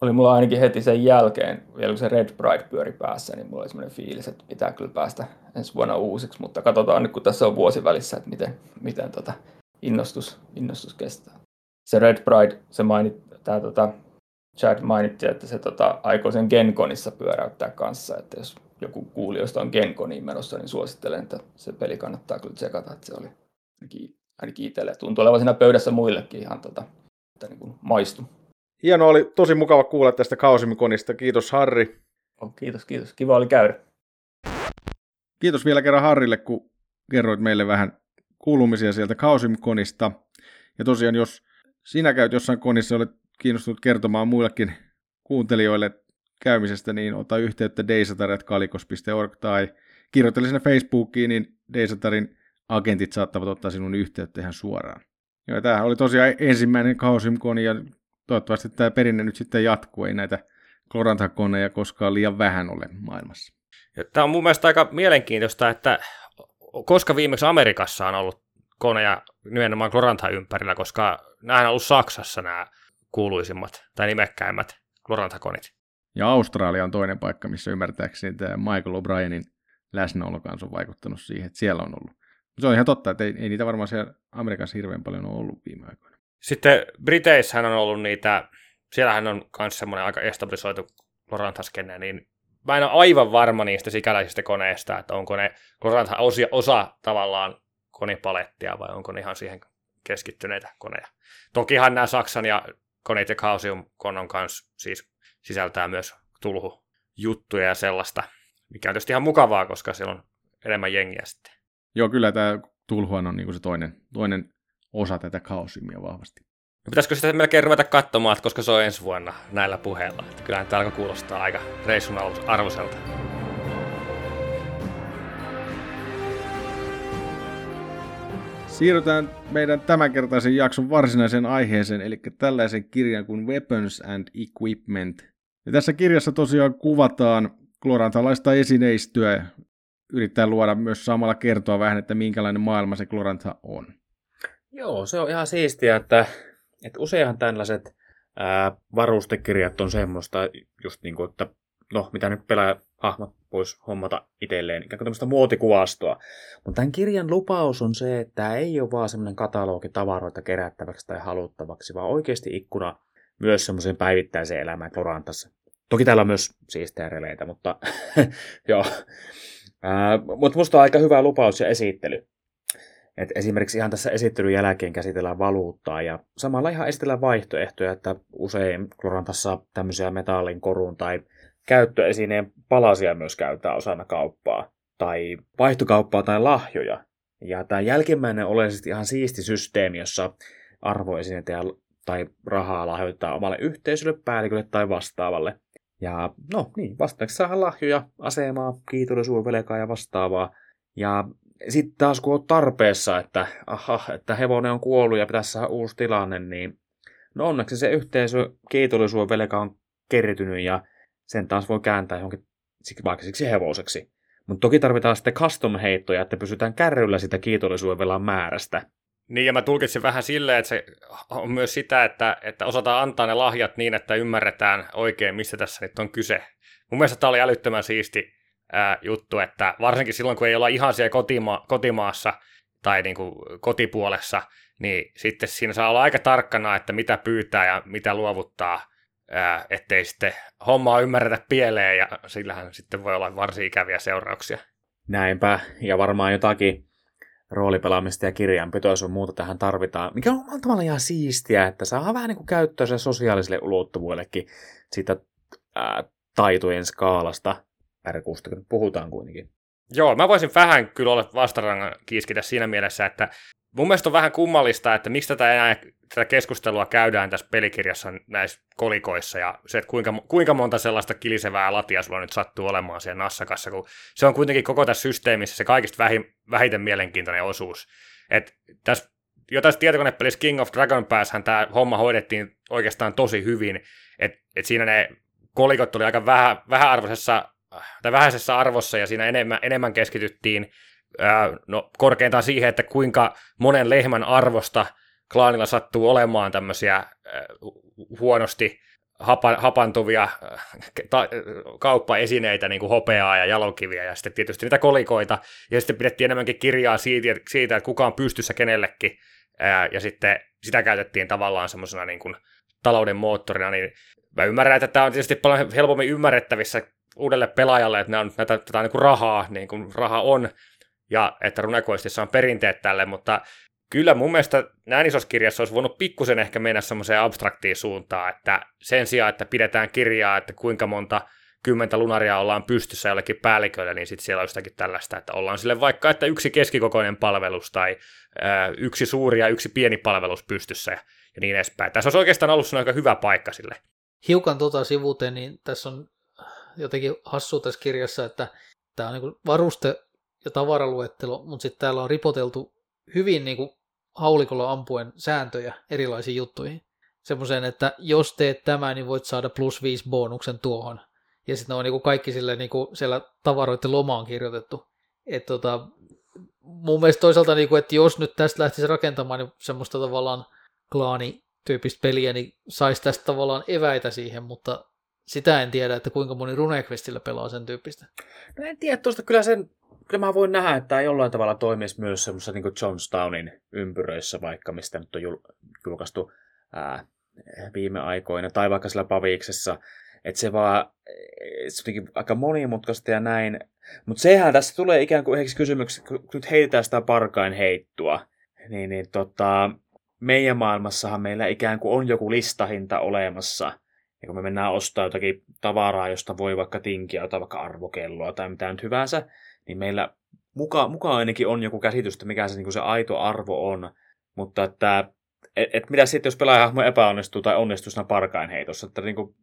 Oli mulla ainakin heti sen jälkeen, vielä kun se Red Pride pyöri päässä, niin mulla oli semmoinen fiilis, että pitää kyllä päästä ensi vuonna uusiksi, mutta katsotaan nyt, kun tässä on vuosi välissä, että miten, miten tota innostus, innostus kestää. Se Red Pride, se mainit, tää, tota, Chad mainitti, että se tota, aikoo sen Genkonissa pyöräyttää kanssa, että jos joku kuulijoista on Genkoniin menossa, niin suosittelen, että se peli kannattaa kyllä tsekata, että se oli ainakin, ainakin itselle. Tuntuu olevan siinä pöydässä muillekin ihan tota, että niin kuin maistu. Hieno oli tosi mukava kuulla tästä Kausimikonista. Kiitos Harri. Oh, kiitos, kiitos. Kiva oli käydä. Kiitos vielä kerran Harrille, kun kerroit meille vähän kuulumisia sieltä Kausimikonista. Ja tosiaan, jos sinä käyt jossain konissa olet kiinnostunut kertomaan muillekin kuuntelijoille käymisestä, niin ota yhteyttä deisataret.kalikos.org tai kirjoittele sinne Facebookiin, niin Deisatarin agentit saattavat ottaa sinun yhteyttä ihan suoraan. Ja tämähän oli tosiaan ensimmäinen Kausimkoni ja toivottavasti tämä perinne nyt sitten jatkuu, ei näitä klorantakoneja koskaan liian vähän ole maailmassa. Ja tämä on mun mielestä aika mielenkiintoista, että koska viimeksi Amerikassa on ollut koneja nimenomaan Gloranthan ympärillä, koska nämä on ollut Saksassa nämä kuuluisimmat tai nimekkäimmät Glorantha-konit. Ja Australia on toinen paikka, missä ymmärtääkseni tämä Michael O'Brienin läsnäolo kanssa on vaikuttanut siihen, että siellä on ollut. Se on ihan totta, että ei, ei niitä varmaan siellä Amerikassa hirveän paljon ole ollut viime aikoina. Sitten Briteissähän on ollut niitä, siellähän on myös semmoinen aika establisoitu Lorantha-skenne, niin mä en ole aivan varma niistä sikäläisistä koneista, että onko ne Lorantha osa, osa tavallaan konipalettia vai onko ne ihan siihen keskittyneitä koneja. Tokihan nämä Saksan ja koneet ja Kausium konnon kanssa siis sisältää myös tulhu juttuja ja sellaista, mikä on tietysti ihan mukavaa, koska siellä on enemmän jengiä sitten. Joo, kyllä tämä Tulhuan on niin se toinen, toinen osa tätä kaosimia vahvasti. No pitäisikö sitä melkein ruveta katsomaan, koska se on ensi vuonna näillä puheilla. Että kyllähän tämä alkoi kuulostaa aika reissun arvoiselta. Siirrytään meidän tämänkertaisen jakson varsinaiseen aiheeseen, eli tällaisen kirjan kuin Weapons and Equipment. Ja tässä kirjassa tosiaan kuvataan klorantalaista esineistöä, yrittää luoda myös samalla kertoa vähän, että minkälainen maailma se kloranta on. Joo, se on ihan siistiä, että, että useinhan tällaiset ää, varustekirjat on semmoista, just niin kuin, että no, mitä nyt pelaa hahmot voisi hommata itselleen, ikään kuin tämmöistä muotikuvastoa. Mutta tämän kirjan lupaus on se, että tämä ei ole vaan semmoinen katalogi tavaroita kerättäväksi tai haluttavaksi, vaan oikeasti ikkuna myös semmoiseen päivittäiseen elämään Klorantassa. Toki täällä on myös siistejä releitä, mutta <laughs> joo. Mutta musta on aika hyvä lupaus ja esittely. Et esimerkiksi ihan tässä esittelyn jälkeen käsitellään valuuttaa ja samalla ihan esitellään vaihtoehtoja, että usein Klorantassa tämmöisiä metallin korun tai käyttöesineen palasia myös käytetään osana kauppaa tai vaihtokauppaa tai lahjoja. Ja tämä jälkimmäinen on oleellisesti ihan siisti systeemi, jossa arvoesineitä tai rahaa lahjoittaa omalle yhteisölle, päällikölle tai vastaavalle. Ja no niin, vastaavaksi saadaan lahjoja, asemaa, kiitollisuuden, velkaa ja vastaavaa. Ja sitten taas kun on tarpeessa, että, aha, että hevonen on kuollut ja pitäisi saada uusi tilanne, niin no onneksi se yhteisö kiitollisuuden velka on kertynyt ja sen taas voi kääntää johonkin vaikka siksi hevoseksi. Mutta toki tarvitaan sitten custom-heittoja, että pysytään kärryllä sitä kiitollisuuden velan määrästä. Niin, ja mä tulkitsin vähän silleen, että se on myös sitä, että, että osataan antaa ne lahjat niin, että ymmärretään oikein, mistä tässä nyt on kyse. Mun mielestä tämä oli älyttömän siisti juttu, että varsinkin silloin, kun ei olla ihan siellä kotima- kotimaassa tai niin kuin kotipuolessa, niin sitten siinä saa olla aika tarkkana, että mitä pyytää ja mitä luovuttaa, ää, ettei sitten hommaa ymmärretä pieleen, ja sillähän sitten voi olla varsin ikäviä seurauksia. Näinpä, ja varmaan jotakin roolipelaamista ja kirjanpitoa ja muuta tähän tarvitaan, mikä on omalla tavalla ihan siistiä, että saa vähän niin kuin sen sosiaaliselle siitä ää, taitojen skaalasta, R6, kun puhutaan kuitenkin. Joo, mä voisin vähän kyllä olla vastarangan kiiskitä siinä mielessä, että mun mielestä on vähän kummallista, että miksi tätä enää tätä keskustelua käydään tässä pelikirjassa näissä kolikoissa ja se, että kuinka, kuinka monta sellaista kilisevää latia sulla nyt sattuu olemaan siellä nassakassa, kun se on kuitenkin koko tässä systeemissä se kaikista vähin, vähiten mielenkiintoinen osuus. Et tässä, jo tässä tietokonepelissä King of Dragon Passhän tämä homma hoidettiin oikeastaan tosi hyvin, että et siinä ne kolikot tuli aika vähän, vähäarvoisessa tai vähäisessä arvossa ja siinä enemmän, enemmän keskityttiin ää, no, korkeintaan siihen, että kuinka monen lehmän arvosta klaanilla sattuu olemaan tämmöisiä ää, huonosti hapa, hapantuvia ta, kauppaesineitä, niin kuin hopeaa ja jalokiviä, ja sitten tietysti niitä kolikoita, ja sitten pidettiin enemmänkin kirjaa siitä, siitä että kuka on pystyssä kenellekin, ää, ja sitten sitä käytettiin tavallaan semmoisena niin kuin talouden moottorina, niin mä ymmärrän, että tämä on tietysti paljon helpommin ymmärrettävissä uudelle pelaajalle, että on näitä, tätä niin kuin rahaa, niin kuin raha on, ja että runekoistissa on perinteet tälle, mutta kyllä mun mielestä näin isossa kirjassa olisi voinut pikkusen ehkä mennä semmoiseen abstraktiin suuntaan, että sen sijaan, että pidetään kirjaa, että kuinka monta kymmentä lunaria ollaan pystyssä jollekin päällikölle, niin sitten siellä on jotakin tällaista, että ollaan sille vaikka, että yksi keskikokoinen palvelus tai ää, yksi suuri ja yksi pieni palvelus pystyssä ja, niin edespäin. Tässä olisi oikeastaan ollut aika hyvä paikka sille. Hiukan tota sivuuteen, niin tässä on jotenkin hassu tässä kirjassa, että tämä on niin varuste ja tavaraluettelo, mutta sitten täällä on ripoteltu hyvin niin kuin haulikolla ampuen sääntöjä erilaisiin juttuihin. Semmoiseen, että jos teet tämän, niin voit saada plus 5 bonuksen tuohon. Ja sitten ne on niin kuin kaikki sille, niin kuin siellä tavaroiden lomaan kirjoitettu. Et tota, mun mielestä toisaalta, niin kuin, että jos nyt tästä lähtisi rakentamaan niin semmoista tavallaan klaanityyppistä peliä, niin saisi tästä tavallaan eväitä siihen, mutta sitä en tiedä, että kuinka moni RuneQuestillä pelaa sen tyyppistä. No en tiedä, tuosta kyllä sen, kyllä mä voin nähdä, että tämä jollain tavalla toimisi myös semmoisessa niin Johnstownin ympyröissä vaikka, mistä nyt on julkaistu ää, viime aikoina, tai vaikka sillä Paviksessa, että se vaan, se on aika monimutkaista ja näin, mutta sehän tässä tulee ikään kuin yhdeksi kysymykseksi, kun nyt heitetään sitä parkain heittua, niin, niin tota, meidän maailmassahan meillä ikään kuin on joku listahinta olemassa, ja kun me mennään ostaa jotakin tavaraa, josta voi vaikka tinkiä, tai vaikka arvokelloa tai mitä nyt hyvänsä, niin meillä mukaan muka ainakin on joku käsitys, että mikä se, niin se aito arvo on, mutta että et, et mitä sitten, jos pelaajahmo epäonnistuu tai onnistuu siinä parkainheitossa, että niin kuin,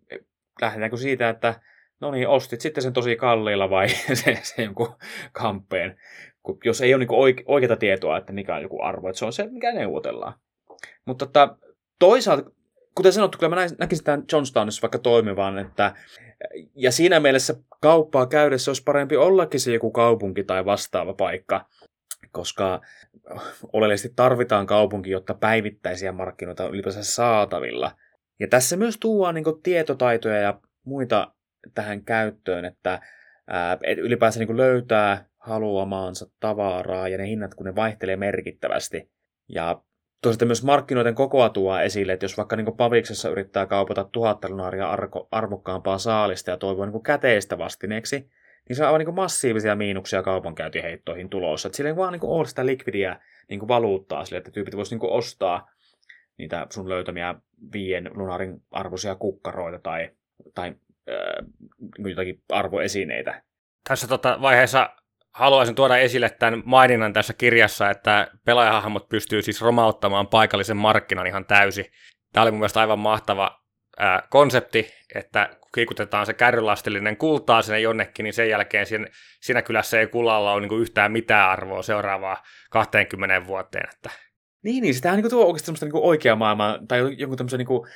lähdetäänkö siitä, että no niin, ostit sitten sen tosi kalliilla vai <laughs> se, se joku kamppeen, kun, jos ei ole niin oike, oikeaa tietoa, että mikä on joku arvo, että se on se, mikä neuvotellaan. Mutta että, toisaalta, kuten sanottu, kyllä mä näkisin tämän Johnstownissa vaikka toimivan, että ja siinä mielessä kauppaa käydessä olisi parempi ollakin se joku kaupunki tai vastaava paikka, koska oleellisesti tarvitaan kaupunki, jotta päivittäisiä markkinoita on ylipäänsä saatavilla. Ja tässä myös tuodaan niin tietotaitoja ja muita tähän käyttöön, että ää, ylipäänsä niin löytää haluamaansa tavaraa ja ne hinnat, kun ne vaihtelee merkittävästi. Ja toisaalta myös markkinoiden kokoa tuo esille, että jos vaikka niin Paviksessa yrittää kaupata tuhatta lunaria arko, arvokkaampaa saalista ja toivoo niin käteistä vastineeksi, niin on aivan niin massiivisia miinuksia kaupankäyntiheittoihin tulossa. Että sillä ei vaan niin ole sitä likvidiä niin valuuttaa sille, että tyypit voisivat niin ostaa niitä sun löytämiä viien lunarin arvoisia kukkaroita tai, tai äh, jotakin arvoesineitä. Tässä tota vaiheessa haluaisin tuoda esille tämän maininnan tässä kirjassa, että pelaajahahmot pystyy siis romauttamaan paikallisen markkinan ihan täysin. Tämä oli mun mielestä aivan mahtava ää, konsepti, että kiikutetaan se kärrylastillinen kultaa sinne jonnekin, niin sen jälkeen siinä, siinä kylässä ei kullalla ole niin yhtään mitään arvoa seuraavaa 20 vuoteen. Että. Niin, niin sitä niin tuo oikeasti semmoista niin oikea maailmaa, tai jonkun tämmöisen niin kuin,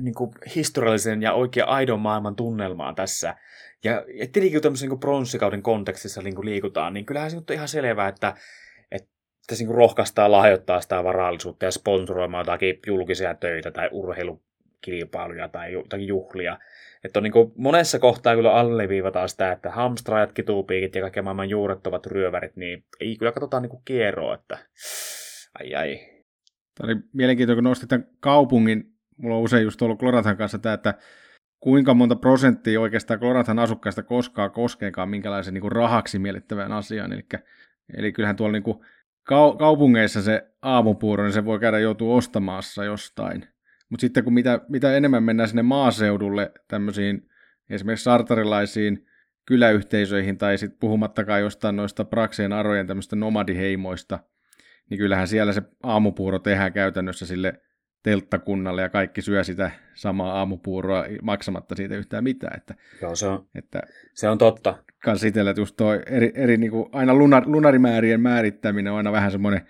niin kuin historiallisen ja oikea aidon maailman tunnelmaa tässä. Ja, ja tietenkin kun tämmöisen niin pronssikauden kontekstissa niin kuin liikutaan, niin kyllähän se on ihan selvää, että, että se niin rohkaistaan lahjoittaa sitä varallisuutta ja sponsoroimaan jotakin julkisia töitä tai urheilukilpailuja tai jotakin juhlia. Että on niin kuin monessa kohtaa kyllä alleviivataan sitä, että hamstraajat, kituupiikit ja kaikki maailman juurettomat ryövärit, niin ei kyllä katsotaan niin kuin kierroa, että ai ai. Tämä oli mielenkiintoinen, kun nostit tämän kaupungin. Mulla on usein just ollut Klorathan kanssa tämä, että kuinka monta prosenttia oikeastaan Klorathan asukkaista koskaan koskeekaan minkälaisen niin kuin rahaksi mielittävän asian. Eli, eli kyllähän tuolla niin kuin kau- kaupungeissa se aamupuuro, niin se voi käydä joutua ostamaassa jostain. Mutta sitten kun mitä, mitä enemmän mennään sinne maaseudulle tämmöisiin esimerkiksi sartarilaisiin kyläyhteisöihin tai sitten puhumattakaan jostain noista Prakseen arojen tämmöistä nomadiheimoista, niin kyllähän siellä se aamupuuro tehdään käytännössä sille telttakunnalle ja kaikki syö sitä samaa aamupuuroa maksamatta siitä yhtään mitään. Että, Joo, se on, että, se on totta. Kans itsellä, että just toi eri, eri niin kuin aina lunar, lunarimäärien määrittäminen on aina vähän semmoinen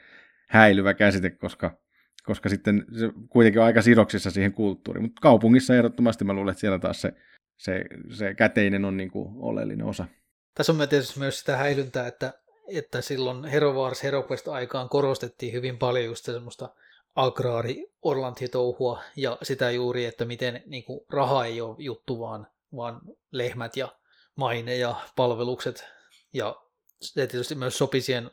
häilyvä käsite, koska, koska sitten se kuitenkin on aika sidoksissa siihen kulttuuriin. Mutta kaupungissa ehdottomasti mä luulen, että siellä taas se, se, se käteinen on niin kuin oleellinen osa. Tässä on tietysti myös sitä häilyntää, että, että silloin Hero Wars, Hero Quest aikaan korostettiin hyvin paljon just semmoista agraari touhua ja sitä juuri, että miten niin kuin, raha ei ole juttu, vaan, vaan lehmät ja maine ja palvelukset. Ja se tietysti myös sopi siihen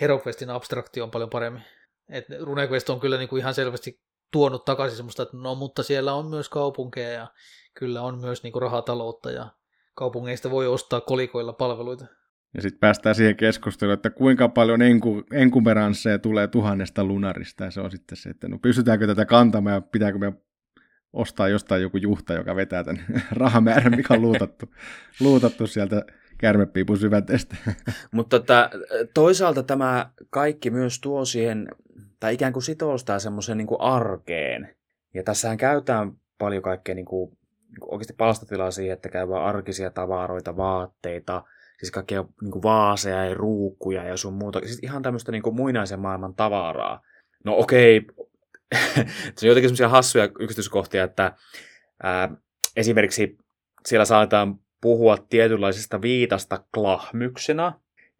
HeroQuestin abstraktioon paljon paremmin. Et RuneQuest on kyllä niin kuin ihan selvästi tuonut takaisin semmoista, että no mutta siellä on myös kaupunkeja ja kyllä on myös niin kuin rahataloutta ja kaupungeista voi ostaa kolikoilla palveluita. Ja sitten päästään siihen keskusteluun, että kuinka paljon enku, enkumeransseja tulee tuhannesta lunarista. Ja se on sitten se, että no pystytäänkö tätä kantamaan ja pitääkö me ostaa jostain joku juhta, joka vetää tämän <laughs> rahamäärän, mikä on luutattu, <laughs> luutattu sieltä kärmepiipun syvänteestä. <laughs> Mutta tota, toisaalta tämä kaikki myös tuo siihen, tai ikään kuin sitoustaa semmoiseen niin arkeen. Ja tässähän käytetään paljon kaikkea niin kuin, niin kuin oikeasti palstatilaa siihen, että käydään arkisia tavaroita, vaatteita – siis kaikkea niin kuin vaaseja ja ruukkuja ja sun muuta. Siis ihan tämmöistä niin kuin muinaisen maailman tavaraa. No okei, okay. <laughs> se on jotenkin semmoisia hassuja yksityiskohtia, että ää, esimerkiksi siellä saatetaan puhua tietynlaisesta viitasta klahmyksena,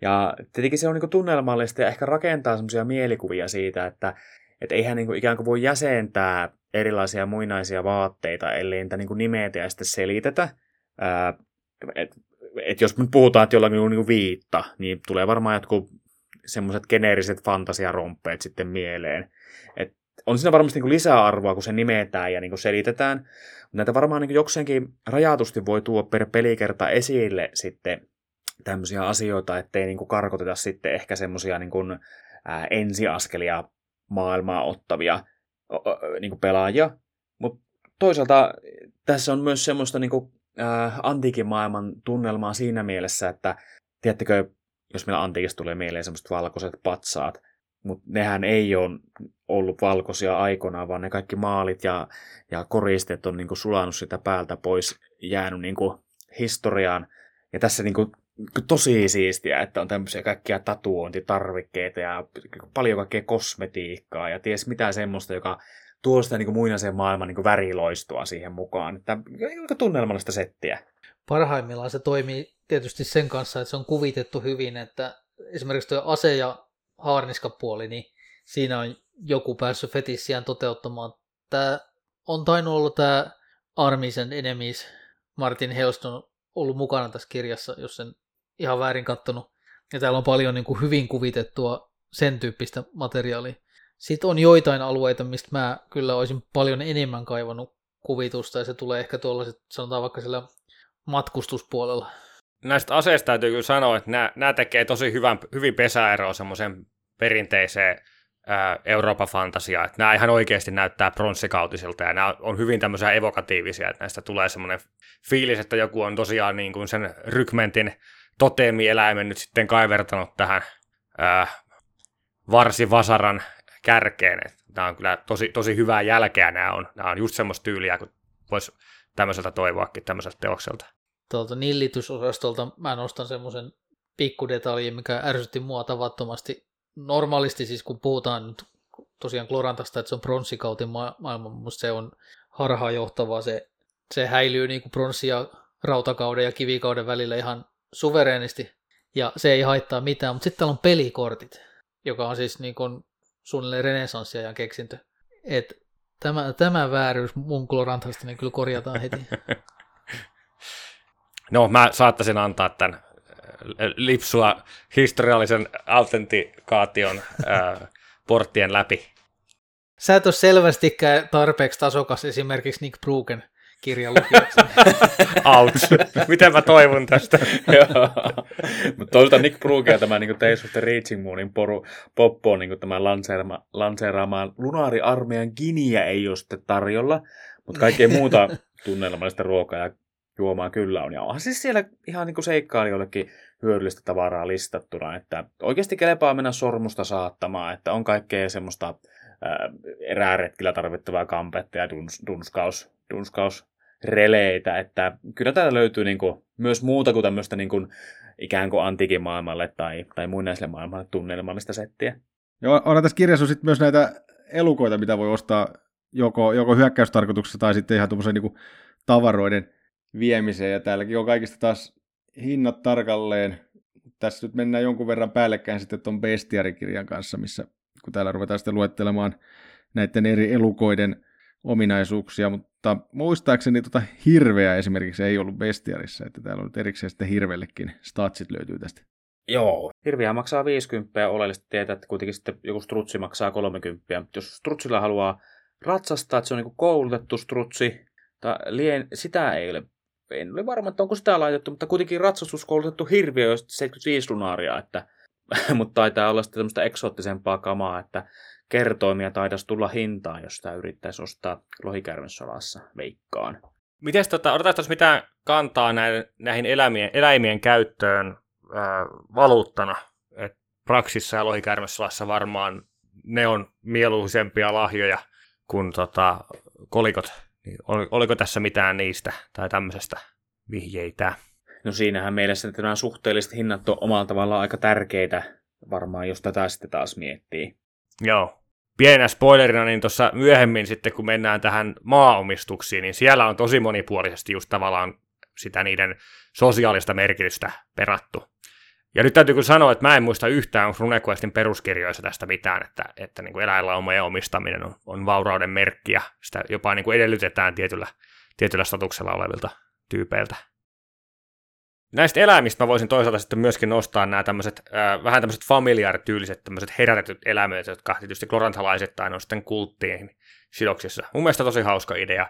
Ja tietenkin se on niin kuin tunnelmallista ja ehkä rakentaa semmoisia mielikuvia siitä, että et eihän niin kuin ikään kuin voi jäsentää erilaisia muinaisia vaatteita, ellei niitä niin kuin nimetä ja sitten selitetä. Ää, et, et jos nyt puhutaan, että jollakin on niin viitta, niin tulee varmaan jotkut semmoiset geneeriset fantasiaromppeet sitten mieleen. Et on siinä varmasti niin lisäarvoa, kun se nimetään ja niin selitetään. Näitä varmaan niin jokseenkin rajatusti voi tuoda per pelikerta esille sitten tämmöisiä asioita, ettei niin karkoteta sitten ehkä semmoisia niin ensiaskelia maailmaa ottavia niin pelaajia. Mutta toisaalta tässä on myös semmoista niin ää, antiikin maailman tunnelmaa siinä mielessä, että tiedättekö, jos meillä antiikista tulee mieleen semmoiset valkoiset patsaat, mutta nehän ei ole ollut valkoisia aikoinaan, vaan ne kaikki maalit ja, ja koristeet on niinku sulannut sitä päältä pois, jäänyt niinku historiaan. Ja tässä niinku tosi siistiä, että on tämmöisiä kaikkia tatuointitarvikkeita ja paljon kaikkea kosmetiikkaa ja ties mitä semmoista, joka tuo sitä niin muinaisen maailman niin väriloistua siihen mukaan. Että aika tunnelmallista settiä. Parhaimmillaan se toimii tietysti sen kanssa, että se on kuvitettu hyvin, että esimerkiksi tuo ase- ja haarniskapuoli, niin siinä on joku päässyt fetissiään toteuttamaan. Tämä on tainnut olla tämä Armisen Enemies, Martin Helston ollut mukana tässä kirjassa, jos sen ihan väärin kattonut. Ja täällä on paljon niin kuin hyvin kuvitettua sen tyyppistä materiaalia. Sitten on joitain alueita, mistä mä kyllä olisin paljon enemmän kaivannut kuvitusta, ja se tulee ehkä tuolla, sanotaan vaikka sillä matkustuspuolella. Näistä aseista täytyy kyllä sanoa, että nämä, nämä tekee tosi hyvän, hyvin pesäeroa semmoisen perinteiseen Euroopan fantasiaan. Että nämä ihan oikeasti näyttää pronssikautisilta ja nämä on hyvin tämmöisiä evokatiivisia, että näistä tulee semmoinen fiilis, että joku on tosiaan niin kuin sen rykmentin toteemieläimen nyt sitten kaivertanut tähän ää, varsivasaran kärkeen. Tämä on kyllä tosi, tosi hyvää jälkeä nämä on. Nämä on just semmoista tyyliä, kun voisi tämmöiseltä toivoakin tämmöiseltä teokselta. Tuolta nillitysosastolta mä nostan semmoisen pikkudetaljin, mikä ärsytti mua tavattomasti. Normaalisti siis kun puhutaan nyt tosiaan Glorantasta, että se on pronssikautin ma- maailma, mutta se on harhaanjohtavaa. Se, se häilyy niin kuin pronssi- ja rautakauden ja kivikauden välillä ihan suvereenisti, ja se ei haittaa mitään, mutta sitten täällä on pelikortit, joka on siis niin kuin suunnilleen renesanssiajan keksintö. Et tämä, tämä vääryys mun Glorantasta niin kyllä korjataan heti. <laughs> No, mä saattaisin antaa tämän äh, lipsua historiallisen autentikaation äh, porttien läpi. Sä et ole selvästikään tarpeeksi tasokas esimerkiksi Nick Brugen kirjan <laughs> Ouch. Miten mä toivon tästä? <laughs> Mutta toisaalta Nick Bruge ja tämä niin Tales of the Reaching Moonin poru, poppo on niin tämä lanseerama, lanseeraamaan lunaariarmeijan giniä ei ole sitten tarjolla, mutta kaikkea muuta <laughs> tunnelmallista ruokaa ja juomaa kyllä on. Ja onhan siis siellä ihan niin seikkailijoillekin hyödyllistä tavaraa listattuna, että oikeasti kelepaa mennä sormusta saattamaan, että on kaikkea semmoista erääretkillä tarvittavaa kampetta ja duns, dunskaus, dunskaus releitä, että kyllä täällä löytyy niin kuin, myös muuta kuin tämmöistä niin kuin, ikään kuin antiikin maailmalle tai, tai muinaiselle maailmalle tunnelmallista settiä. Joo, on tässä kirjassa sitten myös näitä elukoita, mitä voi ostaa joko, joko hyökkäystarkoituksessa tai sitten ihan tuommoisen niin tavaroiden viemiseen. Ja täälläkin on kaikista taas hinnat tarkalleen. Tässä nyt mennään jonkun verran päällekkäin sitten tuon bestiarikirjan kanssa, missä kun täällä ruvetaan sitten luettelemaan näiden eri elukoiden ominaisuuksia, mutta muistaakseni tota hirveä esimerkiksi ei ollut bestiarissa, että täällä on erikseen sitten hirvellekin statsit löytyy tästä. Joo, hirviä maksaa 50 ja oleellisesti tietää, että kuitenkin sitten joku strutsi maksaa 30. Jos strutsilla haluaa ratsastaa, että se on niin koulutettu strutsi, tai lien, sitä ei ole, en ole varma, että onko sitä laitettu, mutta kuitenkin ratsastuskoulutettu hirviö on 75 lunaaria, että, <laughs> mutta taitaa olla sitten tämmöistä eksoottisempaa kamaa, että kertoimia taitaisi tulla hintaan, jos sitä yrittäisi ostaa lohikärmesolassa veikkaan. Miten tota, odotatko mitään kantaa näihin, näihin eläimien, eläimien käyttöön ää, valuuttana? Et Praksissa ja lohikärmesolassa varmaan ne on mieluisempia lahjoja kuin tota, kolikot. Niin oliko tässä mitään niistä tai tämmöisestä vihjeitä? No siinähän mielessä, että nämä suhteelliset hinnat on omalla tavallaan aika tärkeitä varmaan, jos tätä sitten taas miettii. Joo, pienenä spoilerina, niin tuossa myöhemmin sitten, kun mennään tähän maaomistuksiin, niin siellä on tosi monipuolisesti just tavallaan sitä niiden sosiaalista merkitystä perattu. Ja nyt täytyy kyllä sanoa, että mä en muista yhtään RuneQuestin peruskirjoissa tästä mitään, että, että niin kuin eläinlaumojen omistaminen on, on vaurauden merkki ja sitä jopa niin kuin edellytetään tietyllä, tietyllä statuksella olevilta tyypeiltä. Näistä eläimistä mä voisin toisaalta sitten myöskin nostaa nämä tämmöiset, äh, vähän tämmöiset familiaarityyliset tämmöiset herätetyt eläimet, jotka tietysti klorantalaisittain on sitten kulttiin sidoksissa. Mun mielestä tosi hauska idea.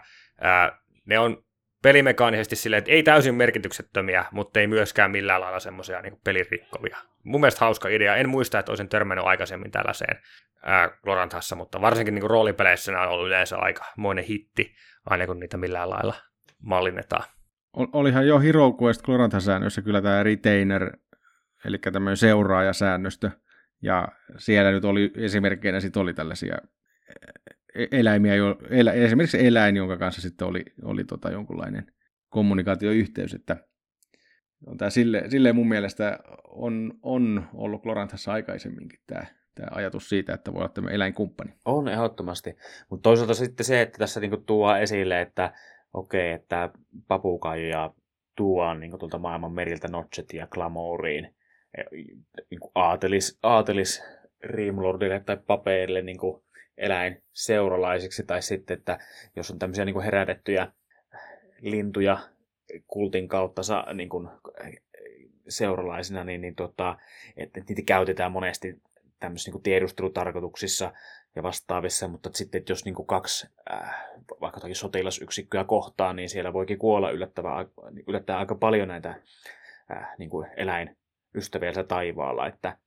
Äh, ne on pelimekaanisesti silleen, että ei täysin merkityksettömiä, mutta ei myöskään millään lailla semmoisia niin pelirikkovia. Mun mielestä hauska idea. En muista, että olisin törmännyt aikaisemmin tällaiseen ää, Glorantassa, mutta varsinkin niin roolipeleissä nämä on ollut yleensä aika monen hitti, aina kun niitä millään lailla mallinnetaan. Olihan jo Hero Quest Glorantha-säännössä kyllä tämä retainer, eli tämmöinen seuraajasäännöstö, ja siellä nyt oli esimerkkeinä sitten oli tällaisia E-, eläimiä, jo, elä, esimerkiksi eläin, jonka kanssa sitten oli, oli tota jonkunlainen kommunikaatioyhteys, että on tämä sille, silleen mun mielestä on, on ollut Gloranthassa aikaisemminkin tämä, tämä ajatus siitä, että voi olla tämä eläinkumppani. On ehdottomasti, mutta toisaalta sitten se, että tässä niinku tuo esille, että okei, okay, että papukajuja tuodaan niinku tuolta maailman meriltä Notchetiin ja Glamouriin, niinku aatelis, aatelis Rimlordille tai papeille niinku eläinseuralaisiksi, tai sitten, että jos on tämmöisiä niin herätettyjä lintuja kultin kautta niin kuin seuralaisina, niin, niin tota, että niitä käytetään monesti tämmöisissä niin tiedustelutarkoituksissa ja vastaavissa, mutta sitten että jos niin kuin kaksi äh, vaikka toki sotilasyksikköä kohtaa, niin siellä voikin kuolla yllättävän, yllättävän aika paljon näitä äh, niin kuin eläinystäviä taivaalla, että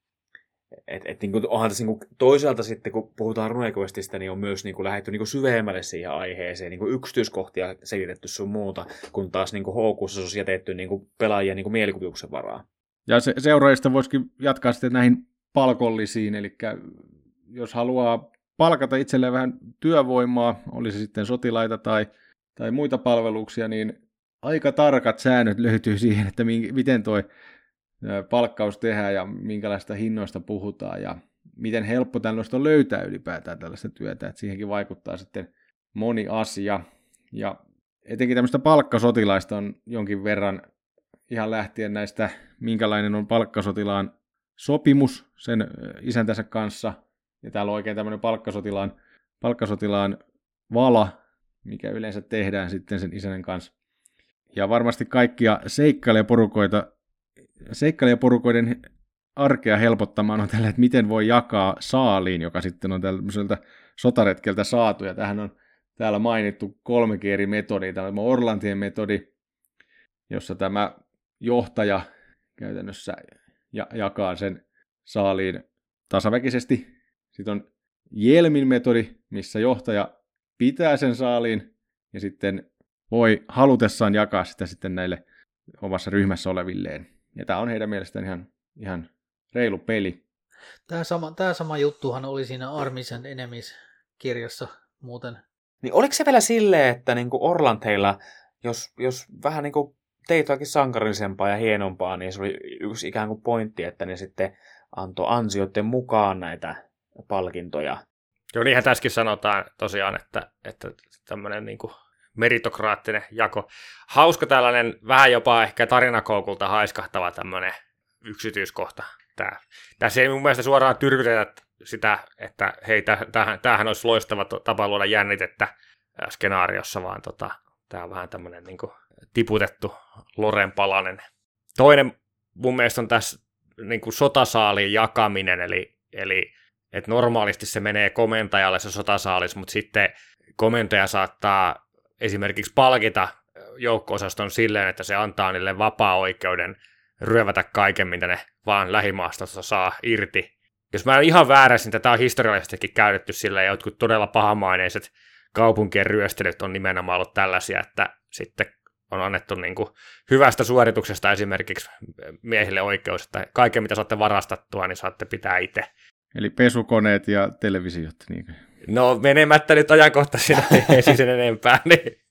et, et, niin kuin, onhan tässä niin kuin, toisaalta sitten, kun puhutaan runequestista, niin on myös niin kuin, lähdetty niin kuin, syvemmälle siihen aiheeseen, niin kuin, yksityiskohtia selitetty sun muuta, kun taas niin kuin, HQssa olisi jätetty niin kuin, pelaajien niin kuin, mielikuvituksen varaa. Ja se, seuraajista voisikin jatkaa sitten näihin palkollisiin, eli jos haluaa palkata itselleen vähän työvoimaa, olisi sitten sotilaita tai, tai muita palveluksia, niin aika tarkat säännöt löytyy siihen, että miten toi palkkaus tehdään ja minkälaista hinnoista puhutaan ja miten helppo tällaista on löytää ylipäätään tällaista työtä, että siihenkin vaikuttaa sitten moni asia. Ja etenkin tämmöistä palkkasotilaista on jonkin verran ihan lähtien näistä, minkälainen on palkkasotilaan sopimus sen isäntänsä kanssa. Ja täällä on oikein tämmöinen palkkasotilaan, palkkasotilaan vala, mikä yleensä tehdään sitten sen isänen kanssa. Ja varmasti kaikkia seikkailijaporukoita seikkailijaporukoiden arkea helpottamaan on tällä, että miten voi jakaa saaliin, joka sitten on tämmöiseltä sotaretkeltä saatu, ja tähän on täällä mainittu kolmekin eri metodia. Tämä on Orlantien metodi, jossa tämä johtaja käytännössä jakaa sen saaliin tasaväkisesti. Sitten on Jelmin metodi, missä johtaja pitää sen saaliin ja sitten voi halutessaan jakaa sitä sitten näille omassa ryhmässä olevilleen. Ja tämä on heidän mielestään ihan, ihan reilu peli. Tämä sama, tämä sama juttuhan oli siinä Armisen Enemies-kirjassa muuten. Niin oliko se vielä silleen, että niin Orlanteilla, jos, jos vähän niin kuin teit jotakin sankarillisempaa ja hienompaa, niin se oli yksi ikään kuin pointti, että ne sitten antoi ansioiden mukaan näitä palkintoja. Joo, niinhän tässäkin sanotaan tosiaan, että, että tämmöinen niin kuin meritokraattinen jako. Hauska tällainen, vähän jopa ehkä tarinakoukulta haiskahtava tämmöinen yksityiskohta. Tää. Tässä ei mun mielestä suoraan tyrkytetä sitä, että hei, tämähän, tämähän olisi loistava tapa luoda jännitettä skenaariossa, vaan tota, tämä on vähän tämmöinen niin tiputettu loren palanen. Toinen mun mielestä on tässä niin kuin sotasaaliin jakaminen, eli, eli että normaalisti se menee komentajalle se sotasaalis, mutta sitten komentaja saattaa esimerkiksi palkita joukko-osaston silleen, että se antaa niille vapaa-oikeuden ryövätä kaiken, mitä ne vaan lähimaastosta saa irti. Jos mä en ihan väärässä, niin tätä on historiallisestikin käytetty sillä ja jotkut todella pahamaineiset kaupunkien ryöstelyt on nimenomaan ollut tällaisia, että sitten on annettu niin kuin hyvästä suorituksesta esimerkiksi miehille oikeus, että kaiken mitä saatte varastattua, niin saatte pitää itse. Eli pesukoneet ja televisiot. Niin. No menemättä nyt ajankohtaisena ei sen enempää, niin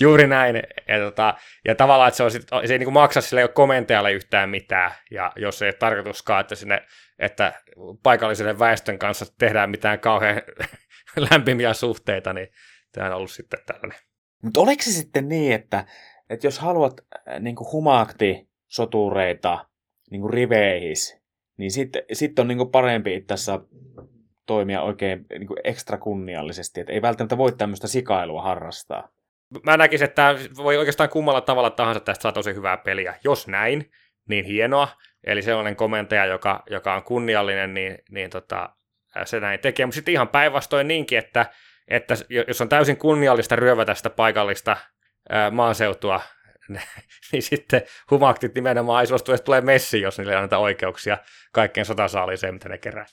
juuri näin. Ja, tota, ja tavallaan, että se, on sit, se ei niin maksa sille komentajalle yhtään mitään, ja jos ei tarkoituskaan, että, sinne, että paikalliselle väestön kanssa tehdään mitään kauhean <laughs> lämpimiä suhteita, niin tämä on ollut sitten tällainen. Mutta oliko se sitten niin, että, että jos haluat äh, niin humaakti sotureita niin kuin riveihis, niin sitten sit on niin parempi tässä toimia oikein niin ekstra kunniallisesti, että ei välttämättä voi tämmöistä sikailua harrastaa. Mä näkisin, että voi oikeastaan kummalla tavalla tahansa tästä saa tosi hyvää peliä. Jos näin, niin hienoa. Eli sellainen komentaja, joka, joka on kunniallinen, niin, niin tota, se näin tekee. Mutta sitten ihan päinvastoin niinkin, että, että jos on täysin kunniallista ryövätä sitä paikallista maaseutua, <laughs> niin sitten humaktit nimenomaan ei suostu, että tulee messi, jos niille annetaan oikeuksia kaikkeen sotasaaliseen, mitä ne kerää.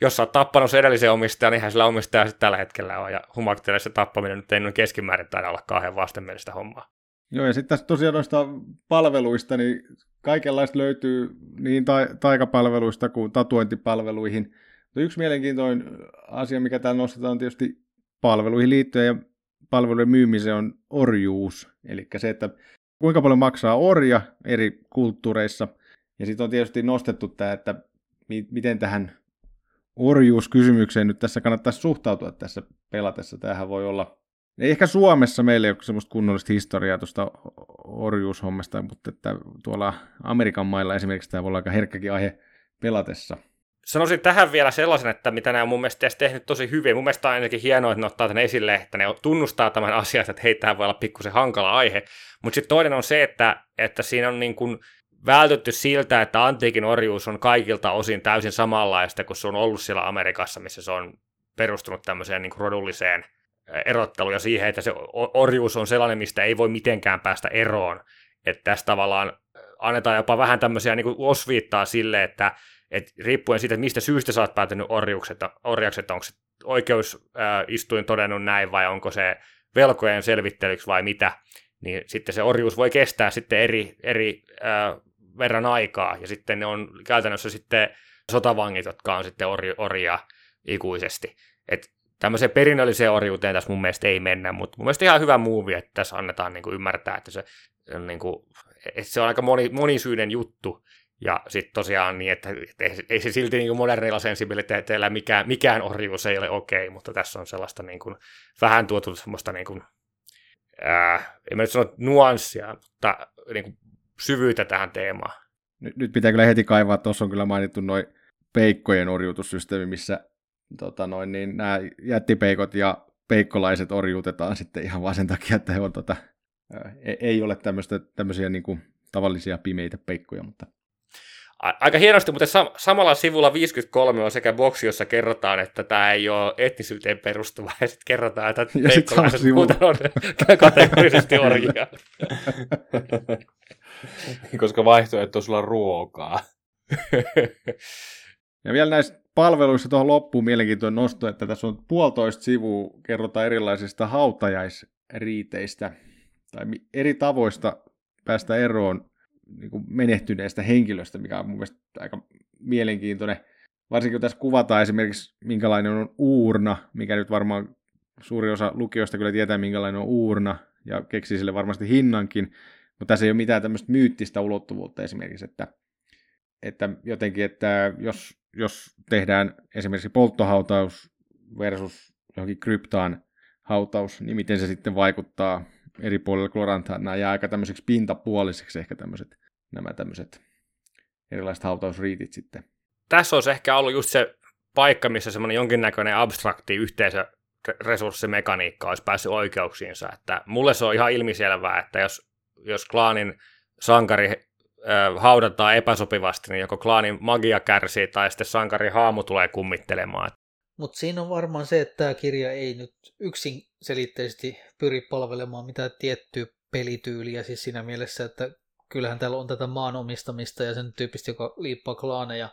Jos sä oot tappanut sen edellisen omistajan, niin hän sillä omistaja sitten tällä hetkellä on, ja humaktille se tappaminen nyt ei noin keskimäärin taida olla kauhean vastenmielistä hommaa. Joo, ja sitten tässä tosiaan noista palveluista, niin kaikenlaista löytyy niin ta- taikapalveluista kuin tatuointipalveluihin. Yksi mielenkiintoinen asia, mikä täällä nostetaan, on tietysti palveluihin liittyen ja palvelujen myymiseen on orjuus. Eli se, että kuinka paljon maksaa orja eri kulttuureissa. Ja sitten on tietysti nostettu tämä, että mi- miten tähän orjuuskysymykseen nyt tässä kannattaisi suhtautua tässä pelatessa. Tämähän voi olla, ei ehkä Suomessa meillä ei ole semmoista kunnollista historiaa tuosta orjuushommasta, mutta että tuolla Amerikan mailla esimerkiksi tämä voi olla aika herkkäkin aihe pelatessa. Sanoisin tähän vielä sellaisen, että mitä nämä on mun mielestä tehnyt tosi hyvin. Mun mielestä on ainakin hienoa, että ne ottaa tänne esille, että ne tunnustaa tämän asian, että hei, tämä voi olla pikkusen hankala aihe. Mutta sitten toinen on se, että, että siinä on niin kuin vältytty siltä, että antiikin orjuus on kaikilta osin täysin samanlaista kuin se on ollut siellä Amerikassa, missä se on perustunut tämmöiseen niin kuin rodulliseen erotteluun ja siihen, että se orjuus on sellainen, mistä ei voi mitenkään päästä eroon. Että tässä tavallaan annetaan jopa vähän tämmöisiä niin kuin osviittaa sille, että, että riippuen siitä, että mistä syystä sä oot päätynyt orjuukset, orjaksi, että onko se oikeusistuin todennut näin vai onko se velkojen selvittelyksi vai mitä, niin sitten se orjuus voi kestää sitten eri, eri äh, verran aikaa, ja sitten ne on käytännössä sitten sotavangit, jotka on sitten ori, orjia ikuisesti. Et tämmöiseen perinnölliseen orjuuteen tässä mun mielestä ei mennä, mutta mun mielestä ihan hyvä muuvi, että tässä annetaan niin kuin ymmärtää, että se, on niin kuin, että se on aika moni, monisyinen juttu, ja sitten tosiaan niin, että, ei, ei se silti niin modernilla sensibiliteetteillä mikään, mikään orjuus ei ole okei, okay, mutta tässä on sellaista niin kuin, vähän tuotu semmoista, niin kuin, ää, en mä nyt sano nuanssia, mutta niin kuin, syvyyttä tähän teemaan. Nyt, nyt pitää kyllä heti kaivaa, tuossa on kyllä mainittu noin peikkojen orjuutussysteemi, missä tota noin, niin nämä jättipeikot ja peikkolaiset orjuutetaan sitten ihan vaan sen takia, että he on, tota, e, ei ole tämmöistä, tämmöisiä niin kuin, tavallisia pimeitä peikkoja, mutta Aika hienosti, mutta sam- samalla sivulla 53 on sekä boksi, jossa kerrotaan, että tämä ei ole etnisyyteen perustuva, ja sitten kerrotaan, että <laughs> peikkolaiset muuten on <laughs> kategorisesti <laughs> orjia. Koska vaihtoehto on sulla ruokaa. ja vielä näistä palveluissa tuohon loppuun mielenkiintoinen nosto, että tässä on puolitoista sivua, kerrotaan erilaisista hautajaisriiteistä tai eri tavoista päästä eroon niin kuin menehtyneestä henkilöstä, mikä on mun mielestä aika mielenkiintoinen. Varsinkin kun tässä kuvataan esimerkiksi, minkälainen on uurna, mikä nyt varmaan suuri osa lukijoista kyllä tietää, minkälainen on uurna, ja keksii sille varmasti hinnankin, mutta tässä ei ole mitään tämmöistä myyttistä ulottuvuutta esimerkiksi, että, että jotenkin, että jos, jos tehdään esimerkiksi polttohautaus versus johonkin kryptaan hautaus, niin miten se sitten vaikuttaa eri puolilla Klorantaa. Nämä jää aika tämmöiseksi pintapuoliseksi ehkä tämmöiset, nämä tämmöiset erilaiset hautausriitit sitten. Tässä olisi ehkä ollut just se paikka, missä semmoinen jonkinnäköinen abstrakti yhteisö resurssimekaniikka olisi päässyt oikeuksiinsa. Että mulle se on ihan ilmiselvää, että jos, jos klaanin sankari haudataan epäsopivasti, niin joko klaanin magia kärsii tai sitten sankari haamu tulee kummittelemaan. Mutta siinä on varmaan se, että tämä kirja ei nyt yksin selitteisesti pyri palvelemaan mitään tiettyä pelityyliä, siis siinä mielessä, että kyllähän täällä on tätä maanomistamista ja sen tyyppistä, joka liippaa klaaneja,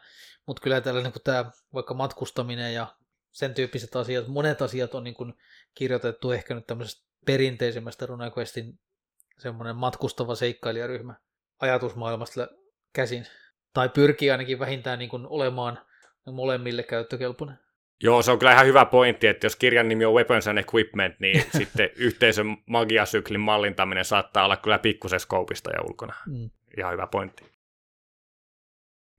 mutta kyllä täällä niin tämä vaikka matkustaminen ja sen tyyppiset asiat, monet asiat on niin kuin kirjoitettu ehkä nyt tämmöisestä perinteisemmästä RuneQuestin semmoinen matkustava seikkailijaryhmä ajatusmaailmasta käsin. Tai pyrkii ainakin vähintään niin olemaan molemmille käyttökelpoinen. Joo, se on kyllä ihan hyvä pointti, että jos kirjan nimi on Weapons and Equipment, niin <laughs> sitten yhteisön magiasyklin mallintaminen saattaa olla kyllä pikkusen skoopista ja ulkona. Mm. Ihan hyvä pointti.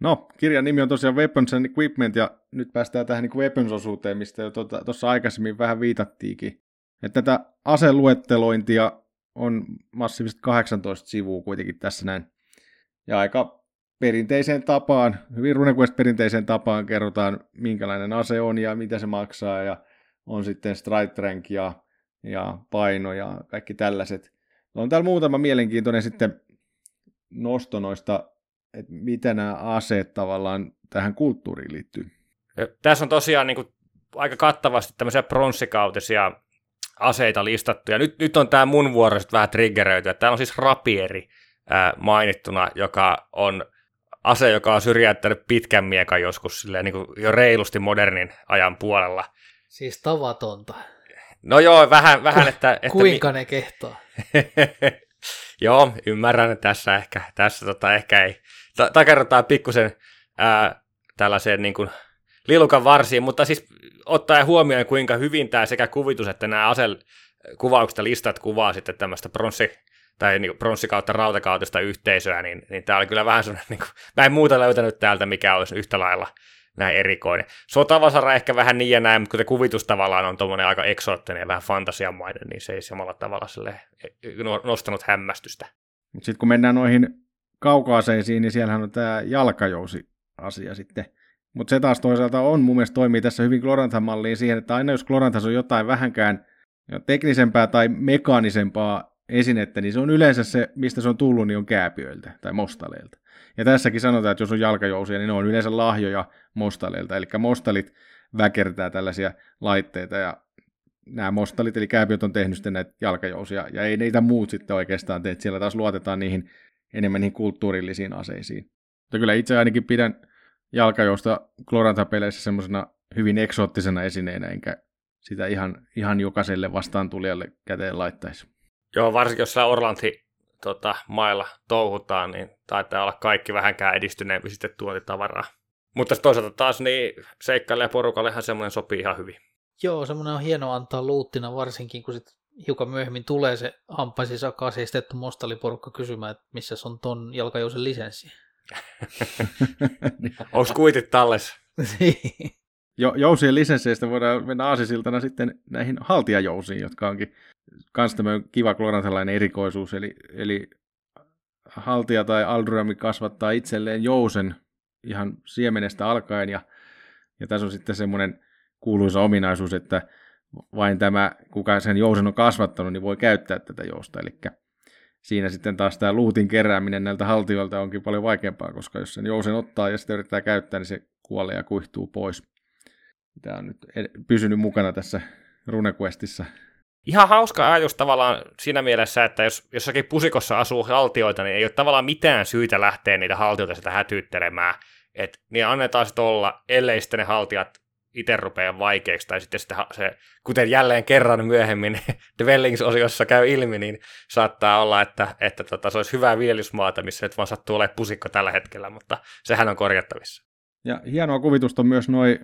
No, kirjan nimi on tosiaan Weapons and Equipment, ja nyt päästään tähän niin weapons-osuuteen, mistä jo tuossa tuota, aikaisemmin vähän viitattiinkin. Että tätä aseluettelointia on massiivisesti 18 sivua kuitenkin tässä näin. Ja aika perinteiseen tapaan, hyvin RuneQuest perinteiseen tapaan kerrotaan, minkälainen ase on ja mitä se maksaa, ja on sitten strike rank ja, ja paino ja kaikki tällaiset. On täällä muutama mielenkiintoinen sitten nosto noista, että miten nämä aseet tavallaan tähän kulttuuriin liittyy. Ja tässä on tosiaan niin kuin aika kattavasti tämmöisiä pronssikautisia aseita listattu, ja nyt, nyt on tämä mun vuoro vähän triggeröity, täällä on siis rapieri mainittuna, joka on ase, joka on syrjäyttänyt pitkän miekan joskus silleen, niin kuin jo reilusti modernin ajan puolella. Siis tavatonta. No joo, vähän, vähän että... että Kuinka mi- ne kehtaa? <laughs> joo, ymmärrän, että tässä ehkä, tässä tota, ehkä ei. Takerrotaan pikkusen ää, tällaiseen niin kuin lilukan varsiin, mutta siis ottaa huomioon, kuinka hyvin tämä sekä kuvitus että nämä asekuvaukset ja listat kuvaa sitten tämmöistä pronssi, tai niin pronssi kautta rautakautista yhteisöä, niin, niin tämä oli kyllä vähän sellainen, niin kuin, mä en muuta löytänyt täältä, mikä olisi yhtä lailla näin erikoinen. Sotavasara ehkä vähän niin ja näin, mutta kun se kuvitus tavallaan on tuommoinen aika eksoottinen ja vähän fantasiamainen, niin se ei samalla tavalla sille no, nostanut hämmästystä. Sitten kun mennään noihin kaukaaseisiin, niin siellähän on tämä jalkajousi-asia sitten. Mutta se taas toisaalta on mun mielestä toimii tässä hyvin Gloranthan-malliin siihen, että aina jos Gloranthas on jotain vähänkään teknisempää tai mekaanisempaa esinettä, niin se on yleensä se, mistä se on tullut, niin on kääpiöiltä tai mostaleilta. Ja tässäkin sanotaan, että jos on jalkajousia, niin ne on yleensä lahjoja mostaleilta. Eli mostalit väkertää tällaisia laitteita ja nämä mostalit, eli kääpiöt on tehnyt sitten näitä jalkajousia, ja ei niitä muut sitten oikeastaan tee, siellä taas luotetaan niihin enemmän niihin kulttuurillisiin aseisiin. Mutta kyllä itse ainakin pidän jalkajousta Gloranta-peleissä semmoisena hyvin eksoottisena esineenä, enkä sitä ihan, ihan jokaiselle vastaan tulijalle käteen laittaisi. Joo, varsinkin jos Orlanti tota, mailla touhutaan, niin taitaa olla kaikki vähänkään edistyneempi sitten tuotitavaraa. Mutta toisaalta taas niin seikkaille porukallehan semmoinen sopii ihan hyvin. Joo, semmoinen on hieno antaa luuttina, varsinkin kun sitten hiukan myöhemmin tulee se hampaisi sakaseistettu mostaliporukka kysymään, että missä on ton jalkajousen lisenssi. <laughs> Onko kuitit talles? <laughs> <laughs> jo, jousien lisensseistä voidaan mennä aasisiltana sitten näihin haltijajousiin, jotka onkin myös tämmöinen kiva klorantalainen erikoisuus, eli, eli haltija tai aldurami kasvattaa itselleen jousen ihan siemenestä alkaen, ja, ja tässä on sitten semmoinen kuuluisa ominaisuus, että vain tämä, kuka sen jousen on kasvattanut, niin voi käyttää tätä jousta, eli siinä sitten taas tämä luutin kerääminen näiltä haltijoilta onkin paljon vaikeampaa, koska jos sen jousen ottaa ja sitten yrittää käyttää, niin se kuolee ja kuihtuu pois. Tämä on nyt pysynyt mukana tässä RuneQuestissa. Ihan hauska ajatus tavallaan siinä mielessä, että jos jossakin pusikossa asuu haltioita, niin ei ole tavallaan mitään syytä lähteä niitä haltioita sitä hätyyttelemään. Et niin annetaan sitten olla, ellei sitten ne haltijat itse rupeaa vaikeaksi, tai sitten se, kuten jälleen kerran myöhemmin <laughs> Dwellings-osiossa käy ilmi, niin saattaa olla, että, että tota, se olisi hyvää viljelysmaata, missä nyt vaan sattuu olemaan pusikko tällä hetkellä, mutta sehän on korjattavissa. Ja hienoa kuvitusta on myös noin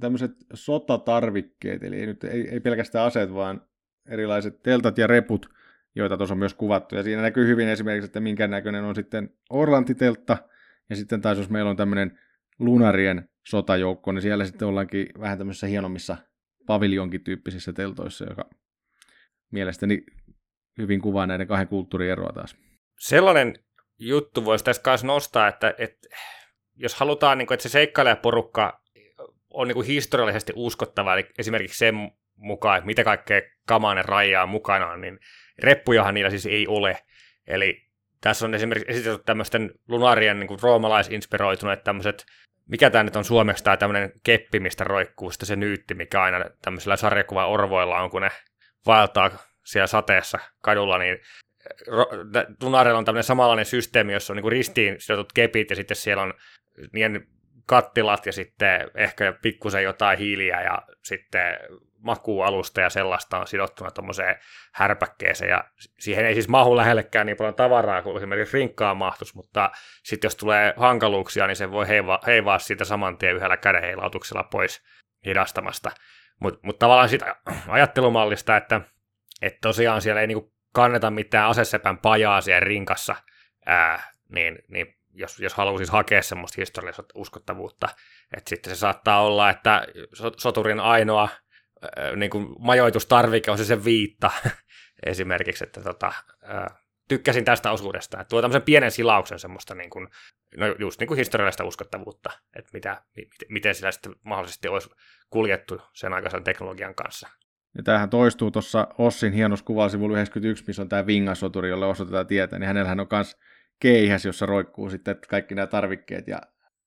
tämmöiset sotatarvikkeet, eli ei, nyt, ei, ei pelkästään aseet, vaan erilaiset teltat ja reput, joita tuossa on myös kuvattu. Ja siinä näkyy hyvin esimerkiksi, että minkä näköinen on sitten Orlantiteltta, ja sitten taas jos meillä on tämmöinen lunarien sotajoukko, niin siellä sitten ollaankin vähän tämmöisissä hienommissa paviljonkin tyyppisissä teltoissa, joka mielestäni hyvin kuvaa näiden kahden kulttuurieroa taas. Sellainen juttu voisi tässä kanssa nostaa, että, että jos halutaan, niin kuin, että se seikkailijaporukka on niin kuin historiallisesti uskottava, eli esimerkiksi sen mukaan, että mitä kaikkea kamainen rajaa mukanaan, niin reppujahan niillä siis ei ole. Eli tässä on esimerkiksi esitetty tämmöisten lunarien niin kuin roomalaisinspiroituneet tämmöiset mikä tämä nyt on suomeksi tämä tämmöinen keppi, mistä roikkuu sitten se nyytti, mikä aina tämmöisellä sarjakuva orvoilla on, kun ne vaeltaa siellä sateessa kadulla, niin Tunarilla on tämmöinen samanlainen systeemi, jossa on niin ristiin sidotut kepit ja sitten siellä on niiden kattilat ja sitten ehkä pikkusen jotain hiiliä ja sitten makuualusta ja sellaista on sidottuna tuommoiseen härpäkkeeseen ja siihen ei siis mahu lähellekään niin paljon tavaraa kuin esimerkiksi rinkkaan mahtus, mutta sitten jos tulee hankaluuksia, niin se voi heivaa, heivaa siitä saman tien yhdellä kädenheilautuksella pois hidastamasta. Mutta mut tavallaan sitä ajattelumallista, että, että tosiaan siellä ei niinku kanneta mitään asesepän pajaa siellä rinkassa, ää, niin, niin jos, jos haluaa siis hakea semmoista historiallista uskottavuutta, että sitten se saattaa olla, että soturin ainoa niin kuin majoitustarvike on se se viitta <laughs> esimerkiksi, että tota, tykkäsin tästä osuudesta. Että tuo tämmöisen pienen silauksen semmoista niin kuin, no just niin kuin historiallista uskottavuutta, että mitä, miten sillä sitten mahdollisesti olisi kuljettu sen aikaisen teknologian kanssa. Ja tämähän toistuu tuossa Ossin hienossa kuvasivulla 91, missä on tämä Vingasoturi, jolle osoitetaan tietä, niin hänellähän on myös keihäs, jossa roikkuu sitten kaikki nämä tarvikkeet. Ja,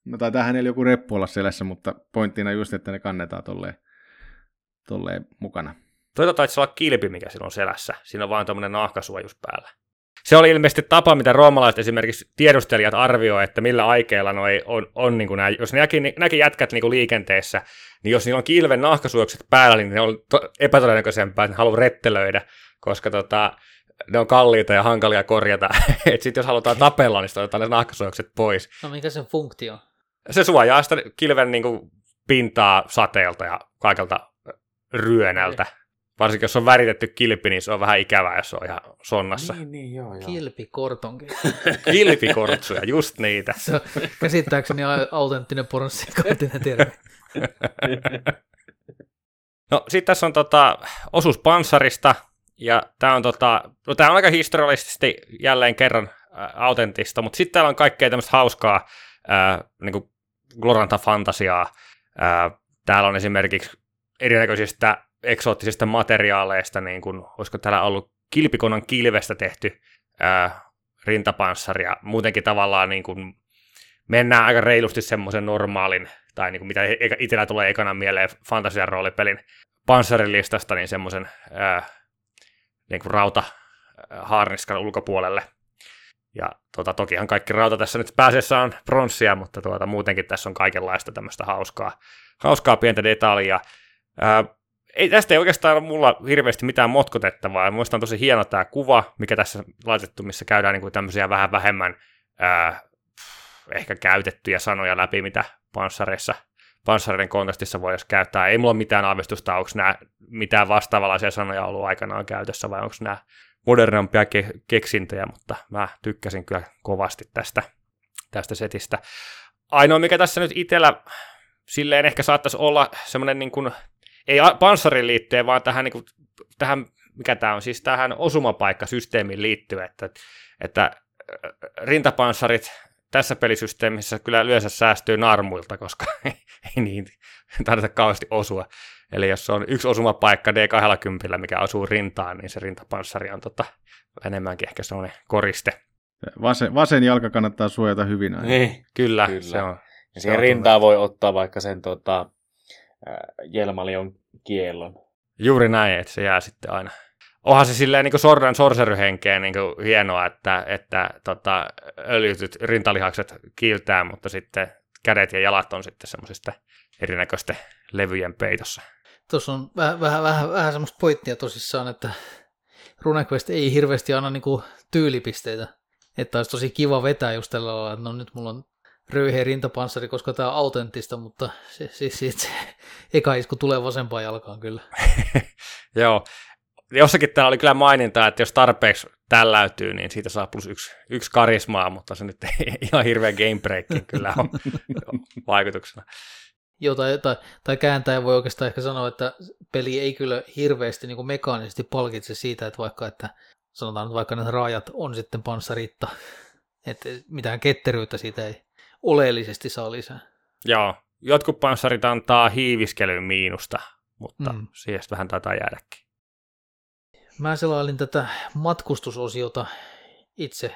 no taitaa hänellä joku reppu olla selässä, mutta pointtina just, että ne kannetaan tolleen, tolleen mukana. Toita taisi olla kilpi, mikä siinä on selässä. Siinä on vain tämmöinen nahkasuojus päällä. Se oli ilmeisesti tapa, mitä roomalaiset esimerkiksi tiedustelijat arvioi, että millä aikeilla noi on, on niin kuin nämä, jos ne näki, näki jätkät niin kuin liikenteessä, niin jos niillä on kilven nahkasuojukset päällä, niin ne on to, epätodennäköisempää, että ne haluaa rettelöidä, koska tota, ne on kalliita ja hankalia korjata. <laughs> että sitten jos halutaan tapella, niin otetaan ne nahkasuojakset pois. No mikä sen funktio? Se suojaa sitä kilven niin kuin, pintaa sateelta ja kaikelta ryönältä. Varsinkin jos on väritetty kilpi, niin se on vähän ikävää, jos se on ihan sonnassa. Niin, niin, joo, joo. Kilpikortonki. <laughs> Kilpikortsuja, just niitä. Se on käsittääkseni autenttinen pornssikantinen termi. <laughs> no sitten tässä on tota, osuus panssarista, ja tämä on, tota, no, tää on aika historiallisesti jälleen kerran ä, autentista, mutta sitten täällä on kaikkea tämmöistä hauskaa ä, niin Gloranta-fantasiaa. Ä, täällä on esimerkiksi erinäköisistä eksoottisista materiaaleista, niin kuin, olisiko täällä ollut kilpikonan kilvestä tehty ää, rintapanssari, ja muutenkin tavallaan niin kuin, mennään aika reilusti semmoisen normaalin, tai niin kuin mitä itsellä tulee ekana mieleen fantasian roolipelin panssarilistasta, niin semmoisen ää, niin kuin rauta haarniskan ulkopuolelle. Ja tota, tokihan kaikki rauta tässä nyt pääsessä on pronssia, mutta tuota, muutenkin tässä on kaikenlaista tämmöistä hauskaa, hauskaa pientä detaljia. Ää, ei, tästä ei oikeastaan ole mulla hirveästi mitään motkotettavaa. On tosi hieno tämä kuva, mikä tässä laitettu, missä käydään niin kuin tämmöisiä vähän vähemmän ää, ehkä käytettyjä sanoja läpi, mitä panssareissa, panssareiden kontekstissa voisi käyttää. Ei mulla ole mitään aavistusta, onko nämä mitään vastaavanlaisia sanoja ollut aikanaan käytössä, vai onko nämä modernampia ke- keksintöjä, mutta mä tykkäsin kyllä kovasti tästä, tästä setistä. Ainoa, mikä tässä nyt itsellä silleen ehkä saattaisi olla semmoinen niin kuin ei panssarin liittyen, vaan tähän, niin kuin, tähän mikä tämä on, siis tähän osumapaikkasysteemiin liittyen, että, että rintapanssarit tässä pelisysteemissä kyllä yleensä säästyy narmuilta, koska <laughs> ei niin tarvitse kauheasti osua. Eli jos on yksi osumapaikka D20, mikä osuu rintaan, niin se rintapanssari on tota, enemmänkin ehkä sellainen koriste. Vasen, vasen jalka kannattaa suojata hyvin aina. Niin, kyllä, kyllä. se on. Ja siihen rintaan voi ottaa vaikka sen tota, Jelmalion kiellon. Juuri näin, että se jää sitten aina. Onhan se silleen niin sordan sorseryhenkeen niin hienoa, että, että tota, öljytyt rintalihakset kiiltää, mutta sitten kädet ja jalat on sitten semmoisista erinäköisten levyjen peitossa. Tuossa on vähän, vähän, vähän, vähän semmoista pointtia tosissaan, että RuneQuest ei hirveästi anna niin tyylipisteitä. Että olisi tosi kiva vetää just tällä lailla, että no nyt mulla on röyheä rintapanssari, koska tämä on autenttista, mutta se, siis se, se, eka isku tulee vasempaan jalkaan kyllä. <laughs> Joo, jossakin täällä oli kyllä maininta, että jos tarpeeksi tälläytyy, niin siitä saa plus yksi, yksi karismaa, mutta se nyt <laughs> ei ihan hirveä game kyllä on <laughs> vaikutuksena. Joo, tai, tai, tai kääntäjä voi oikeastaan ehkä sanoa, että peli ei kyllä hirveästi niin kuin mekaanisesti palkitse siitä, että vaikka että sanotaan että vaikka ne raajat on sitten panssaritta, <laughs> että mitään ketteryyttä siitä ei oleellisesti saa lisää. Joo, jotkut panssarit antaa hiiviskelyyn miinusta, mutta mm. siihen vähän taitaa jäädäkin. Mä selailin tätä matkustusosiota itse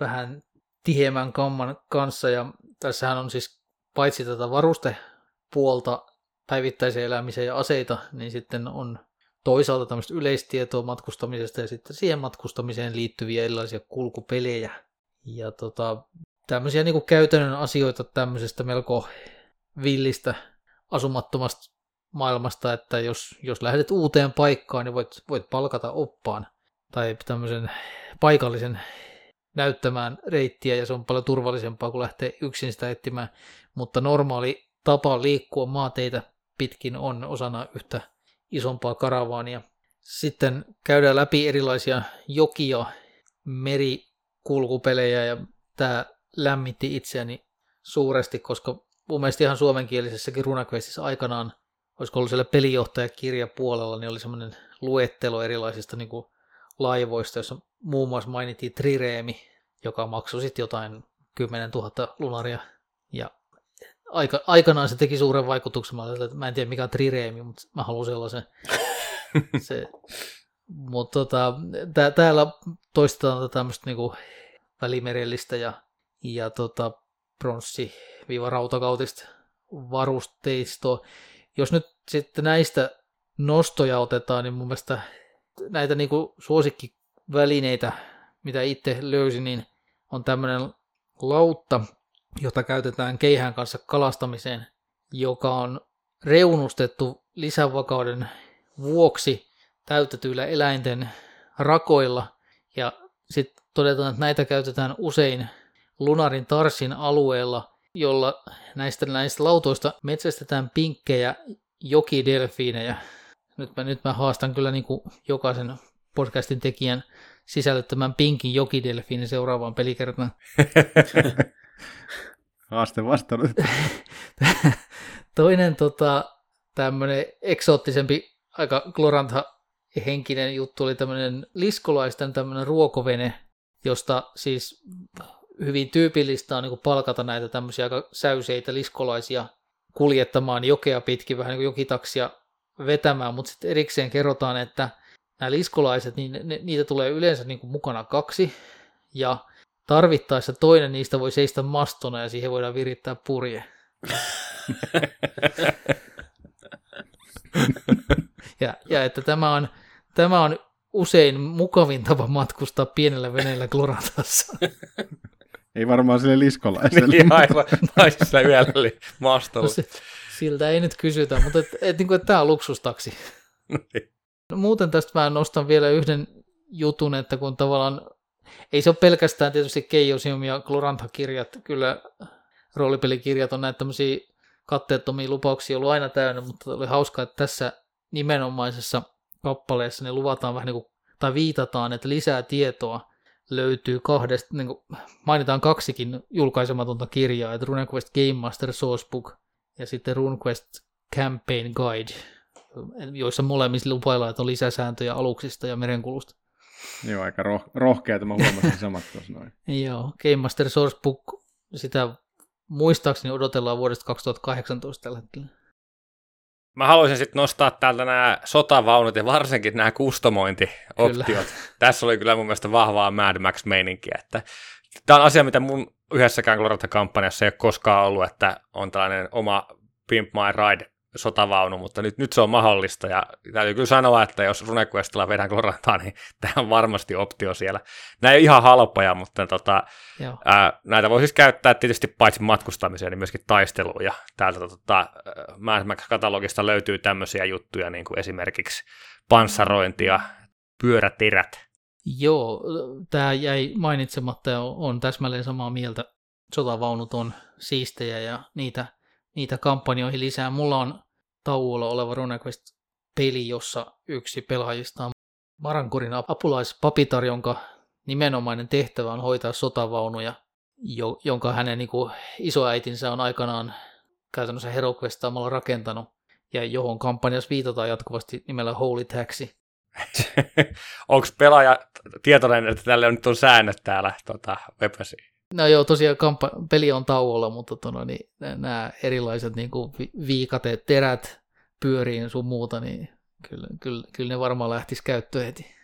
vähän tiheämmän kamman kanssa ja tässähän on siis paitsi tätä varustepuolta päivittäiseen elämiseen ja aseita, niin sitten on toisaalta tämmöistä yleistietoa matkustamisesta ja sitten siihen matkustamiseen liittyviä erilaisia kulkupelejä. Ja tota, tämmöisiä niin käytännön asioita tämmöisestä melko villistä asumattomasta maailmasta, että jos, jos lähdet uuteen paikkaan, niin voit, voit palkata oppaan tai tämmöisen paikallisen näyttämään reittiä ja se on paljon turvallisempaa kuin lähteä yksin sitä etsimään, mutta normaali tapa liikkua maateitä pitkin on osana yhtä isompaa karavaania. Sitten käydään läpi erilaisia jokia, merikulkupelejä ja tämä lämmitti itseäni suuresti, koska mun mielestä ihan suomenkielisessäkin RuneQuestissa aikanaan, olisiko ollut siellä pelijohtajakirja puolella, niin oli semmoinen luettelo erilaisista niin kuin laivoista, jossa muun muassa mainittiin Trireemi, joka maksoi sitten jotain 10 000 lunaria. Ja aika, aikanaan se teki suuren vaikutuksen. Mä, että mä en tiedä mikä on Trireemi, mutta mä haluan sellaisen. <laughs> se, mutta tota, tää, täällä toistetaan tämmöistä niinku välimerellistä ja, ja tota, pronssi-rautakautista varusteistoa. Jos nyt sitten näistä nostoja otetaan, niin mun mielestä näitä niinku suosikkivälineitä, mitä itse löysin, niin on tämmöinen lautta, jota käytetään keihään kanssa kalastamiseen, joka on reunustettu lisävakauden vuoksi täytetyillä eläinten rakoilla. Ja sitten todetaan, että näitä käytetään usein lunarin tarsin alueella, jolla näistä, näistä lautoista metsästetään pinkkejä jokidelfiinejä. Nyt mä, nyt mä haastan kyllä niin kuin jokaisen podcastin tekijän sisällyttämään pinkin jokidelfiinin seuraavaan pelikertaan. <laughs> Haaste vastannut. <laughs> Toinen tota, tämmöinen eksoottisempi, aika glorantha henkinen juttu oli tämmöinen liskolaisten tämmöinen ruokovene, josta siis hyvin tyypillistä on niin palkata näitä tämmöisiä aika säyseitä liskolaisia kuljettamaan jokea pitkin, vähän niin kuin jokitaksia vetämään, mutta sitten erikseen kerrotaan, että nämä liskolaiset, niin ne, niitä tulee yleensä niin kuin mukana kaksi, ja tarvittaessa toinen niistä voi seistä mastona, ja siihen voidaan virittää purje. <laughs> ja, ja että tämä on, tämä on usein mukavin tapa matkustaa pienellä veneellä Glorantassa. <laughs> Ei varmaan sille liskolaiselle. <laughs> niin, aivan. Naisissa yöllä oli mastolla. No se, siltä ei nyt kysytä, mutta et, et, niin kuin, että tämä on luksustaksi. <laughs> No, muuten tästä mä nostan vielä yhden jutun, että kun tavallaan ei se ole pelkästään tietysti Keijosium ja Glorantha-kirjat, kyllä roolipelikirjat on näitä tämmöisiä katteettomia lupauksia ollut aina täynnä, mutta oli hauskaa, että tässä nimenomaisessa kappaleessa ne luvataan vähän niin kuin, tai viitataan, että lisää tietoa löytyy kahdesta, niin kuin mainitaan kaksikin julkaisematonta kirjaa, että RuneQuest Game Master Sourcebook ja sitten RuneQuest Campaign Guide, joissa molemmissa lupaillaan, että on lisäsääntöjä aluksista ja merenkulusta. Joo, aika roh- rohkeata, mä huomasin samat tuossa noin. <laughs> Joo, Game Master Sourcebook, sitä muistaakseni odotellaan vuodesta 2018 tällä hetkellä. Mä haluaisin sitten nostaa täältä nämä sotavaunut ja varsinkin nämä kustomointioptiot. Kyllä. <laughs> Tässä oli kyllä mun mielestä vahvaa Mad Max-meininkiä. Että tämä on asia, mitä mun yhdessäkään Glorata-kampanjassa ei ole koskaan ollut, että on tällainen oma Pimp My Ride sotavaunu, mutta nyt, nyt se on mahdollista ja täytyy kyllä sanoa, että jos RuneQuestilla vedään Glorantaa, niin <laughs> tämä on varmasti optio siellä. Nämä ei ihan halpoja, mutta tota, ää, näitä voi siis käyttää tietysti paitsi matkustamiseen, niin myöskin taisteluun ja täältä tota, Mad Max-katalogista löytyy tämmöisiä juttuja, niin kuin esimerkiksi panssarointia, pyörätirät. Joo, tämä jäi mainitsematta ja on täsmälleen samaa mieltä. Sotavaunut on siistejä ja niitä niitä kampanjoihin lisää. Mulla on tauolla oleva RuneQuest-peli, jossa yksi pelaajista on Marankurin apulaispapitar, jonka nimenomainen tehtävä on hoitaa sotavaunuja, jo, jonka hänen niin kuin, isoäitinsä on aikanaan käytännössä HeroQuestaamalla rakentanut, ja johon kampanjassa viitataan jatkuvasti nimellä Holy Taxi. <laughs> Onko pelaaja tietoinen, että tälle nyt on säännöt täällä tota, webasiin? No joo, tosiaan kampa- peli on tauolla, mutta tono, niin, nämä erilaiset niin kuin viikateet, terät pyöriin sun muuta, niin kyllä, kyllä, kyllä ne varmaan lähtis käyttöön heti.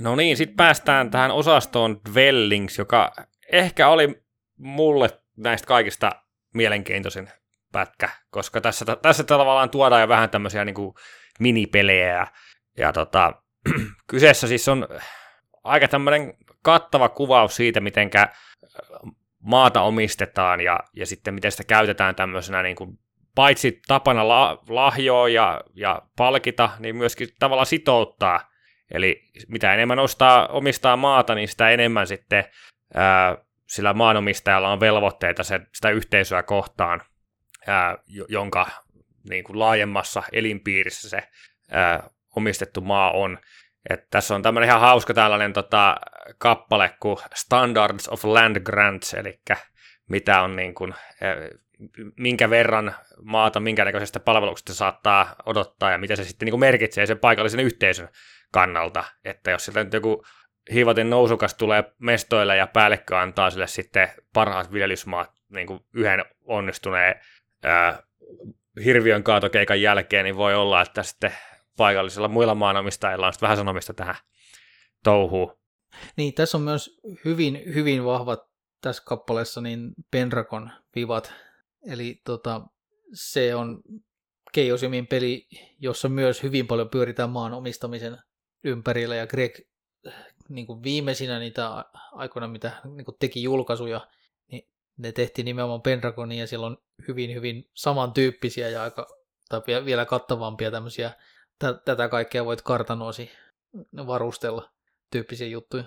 No niin, sitten päästään tähän osastoon Dwellings, joka ehkä oli mulle näistä kaikista mielenkiintoisin pätkä, koska tässä, tässä tavallaan tuodaan jo vähän tämmöisiä niin kuin minipelejä ja, ja tota, <clears throat> kyseessä siis on aika tämmöinen kattava kuvaus siitä, miten maata omistetaan ja, ja sitten miten sitä käytetään tämmöisenä niin kuin, paitsi tapana la, lahjoa ja, ja palkita, niin myöskin tavalla sitouttaa. Eli mitä enemmän ostaa, omistaa maata, niin sitä enemmän sitten ää, sillä maanomistajalla on velvoitteita se, sitä yhteisöä kohtaan, ää, jonka niin kuin laajemmassa elinpiirissä se ää, omistettu maa on. Et tässä on tämmöinen ihan hauska tällainen tota, kappale kuin Standards of Land Grants, eli mitä on niin kuin, eh, minkä verran maata, minkä näköisestä palveluksesta saattaa odottaa ja mitä se sitten niin kuin merkitsee sen paikallisen yhteisön kannalta, että jos sieltä nyt joku hiivaten nousukas tulee mestoille ja päällekkö antaa sille sitten parhaat viljelysmaat niin kuin yhden onnistuneen ää, hirviön kaatokeikan jälkeen, niin voi olla, että sitten paikallisilla muilla maanomistajilla on vähän sanomista tähän touhuun. Niin, tässä on myös hyvin, hyvin vahvat tässä kappaleessa niin Penrakon vivat. Eli tota, se on Keijosimin peli, jossa myös hyvin paljon pyöritään maan omistamisen ympärillä, ja Greg niin kuin viimeisinä niitä aikoina, mitä niin kuin teki julkaisuja, niin ne tehtiin nimenomaan Pendragonin, ja siellä on hyvin, hyvin samantyyppisiä ja aika, tai vielä kattavampia tämmöisiä, tätä kaikkea voit kartanoisi varustella tyyppisiä juttuja.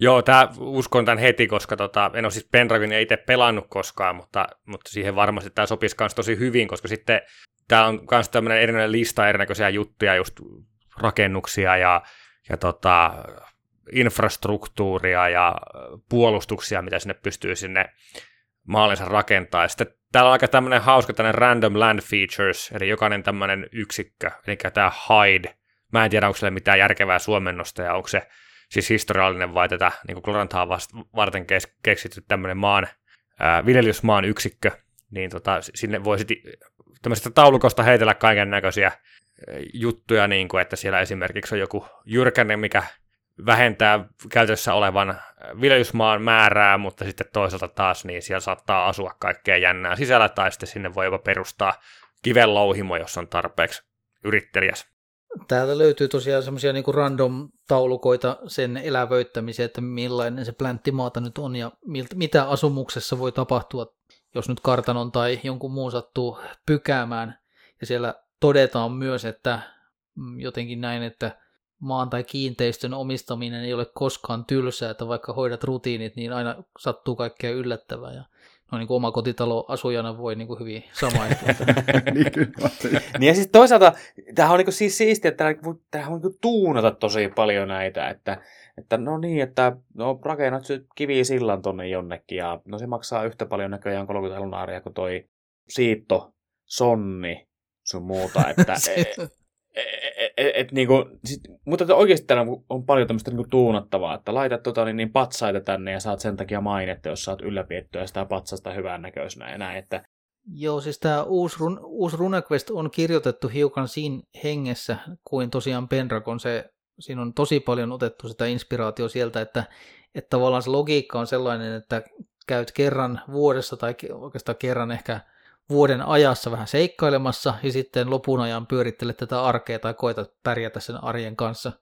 Joo, tää, uskon tämän heti, koska tota, en ole siis Pendragonia itse pelannut koskaan, mutta, mutta siihen varmasti tämä sopisi myös tosi hyvin, koska sitten tämä on myös tämmöinen erinomainen lista erinäköisiä juttuja, just rakennuksia ja, ja tota, infrastruktuuria ja puolustuksia, mitä sinne pystyy sinne maalinsa rakentaa. Ja sitten täällä on aika tämmöinen hauska tämmöinen random land features, eli jokainen tämmöinen yksikkö, eli tämä hide. Mä en tiedä, onko sille mitään järkevää suomennosta ja onko se siis historiallinen vai tätä niin Gloranthaa varten kes- keksitty tämmöinen maan, ää, viljelysmaan yksikkö, niin tota, sinne voi sitten tämmöisestä taulukosta heitellä kaiken näköisiä juttuja, niin kuin, että siellä esimerkiksi on joku jyrkänne, mikä vähentää käytössä olevan viljelysmaan määrää, mutta sitten toisaalta taas niin siellä saattaa asua kaikkea jännää sisällä, tai sitten sinne voi jopa perustaa kiven louhimo, jos on tarpeeksi yrittelijäs. Täältä löytyy tosiaan semmoisia niin random-taulukoita sen elävöittämiseen, että millainen se plänttimaata nyt on ja mitä asumuksessa voi tapahtua, jos nyt kartanon tai jonkun muun sattuu pykäämään. Ja siellä todetaan myös, että mm, jotenkin näin, että maan tai kiinteistön omistaminen ei ole koskaan tylsää, että vaikka hoidat rutiinit, niin aina sattuu kaikkea yllättävää. Ja no niin kuin omakotitalo asujana voi niin kuin hyvin samaistua. <laughs> niin, kyllä. niin ja siis toisaalta tämähän on niin kuin siis siistiä, että tämähän voi niin tuunata tosi paljon näitä, että, että no niin, että no rakennat kivisillan tonne jonnekin ja no se maksaa yhtä paljon näköjään 30 lunaaria kuin toi siitto, sonni, sun muuta, että <laughs> et, et, et, niinku, sit, mutta oikeasti täällä on paljon tämmöistä niinku tuunattavaa, että laitat tota, niin, niin patsaita tänne ja saat sen takia mainetta, jos saat ylläpiettyä sitä patsasta hyvän näköisenä ja näin. Että... Joo, siis tämä uusi, run, uusi RuneQuest on kirjoitettu hiukan siinä hengessä kuin tosiaan Pendragon. Se, siinä on tosi paljon otettu sitä inspiraatio sieltä, että, että tavallaan se logiikka on sellainen, että käyt kerran vuodessa tai oikeastaan kerran ehkä – vuoden ajassa vähän seikkailemassa ja sitten lopun ajan pyörittelet tätä arkea tai koetat pärjätä sen arjen kanssa.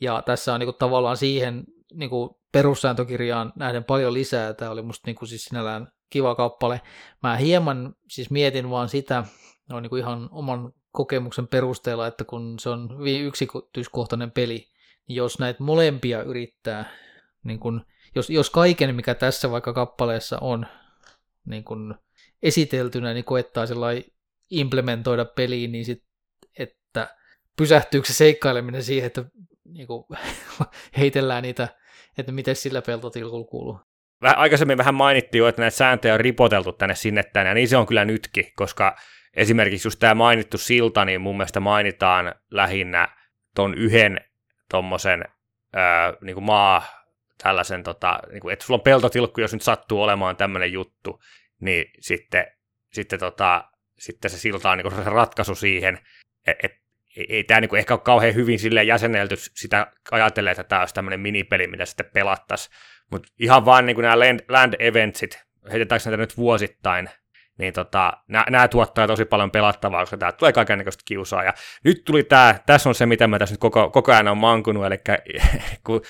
Ja tässä on niin kuin, tavallaan siihen niin kuin perussääntökirjaan nähden paljon lisää. Tämä oli musta niin kuin, siis sinällään kiva kappale. Mä hieman siis mietin vaan sitä, no, niin kuin ihan oman kokemuksen perusteella, että kun se on hyvin yksityiskohtainen peli, niin jos näitä molempia yrittää, niin kun, jos, jos kaiken mikä tässä vaikka kappaleessa on, niin kun esiteltynä niin koettaa implementoida peliin, niin sit, että pysähtyykö se seikkaileminen siihen, että niin kuin, <laughs> heitellään niitä, että miten sillä peltotilkulla kuuluu. Vähän, aikaisemmin vähän mainittiin jo, että näitä sääntöjä on ripoteltu tänne sinne tänne, ja niin se on kyllä nytkin, koska esimerkiksi just tämä mainittu silta, niin mun mielestä mainitaan lähinnä ton yhden tommosen niin maa, tällaisen, tota, niin kuin, että sulla on peltotilkku, jos nyt sattuu olemaan tämmöinen juttu, niin sitten, sitten, tota, sitten se silta on niin se ratkaisu siihen, että et, ei, ei tämä niin ehkä ole kauhean hyvin sille jäsenelty sitä ajattelee, että tämä olisi tämmöinen minipeli, mitä sitten pelattaisiin. Mutta ihan vaan niin nämä land, land eventsit, heitetäänkö näitä nyt vuosittain, niin tota, nämä tuottaa tosi paljon pelattavaa, koska tämä tulee kaikenlaista kiusaa. Ja nyt tuli tämä, tässä on se, mitä mä tässä nyt koko, koko ajan on mankunut, eli <laughs> kun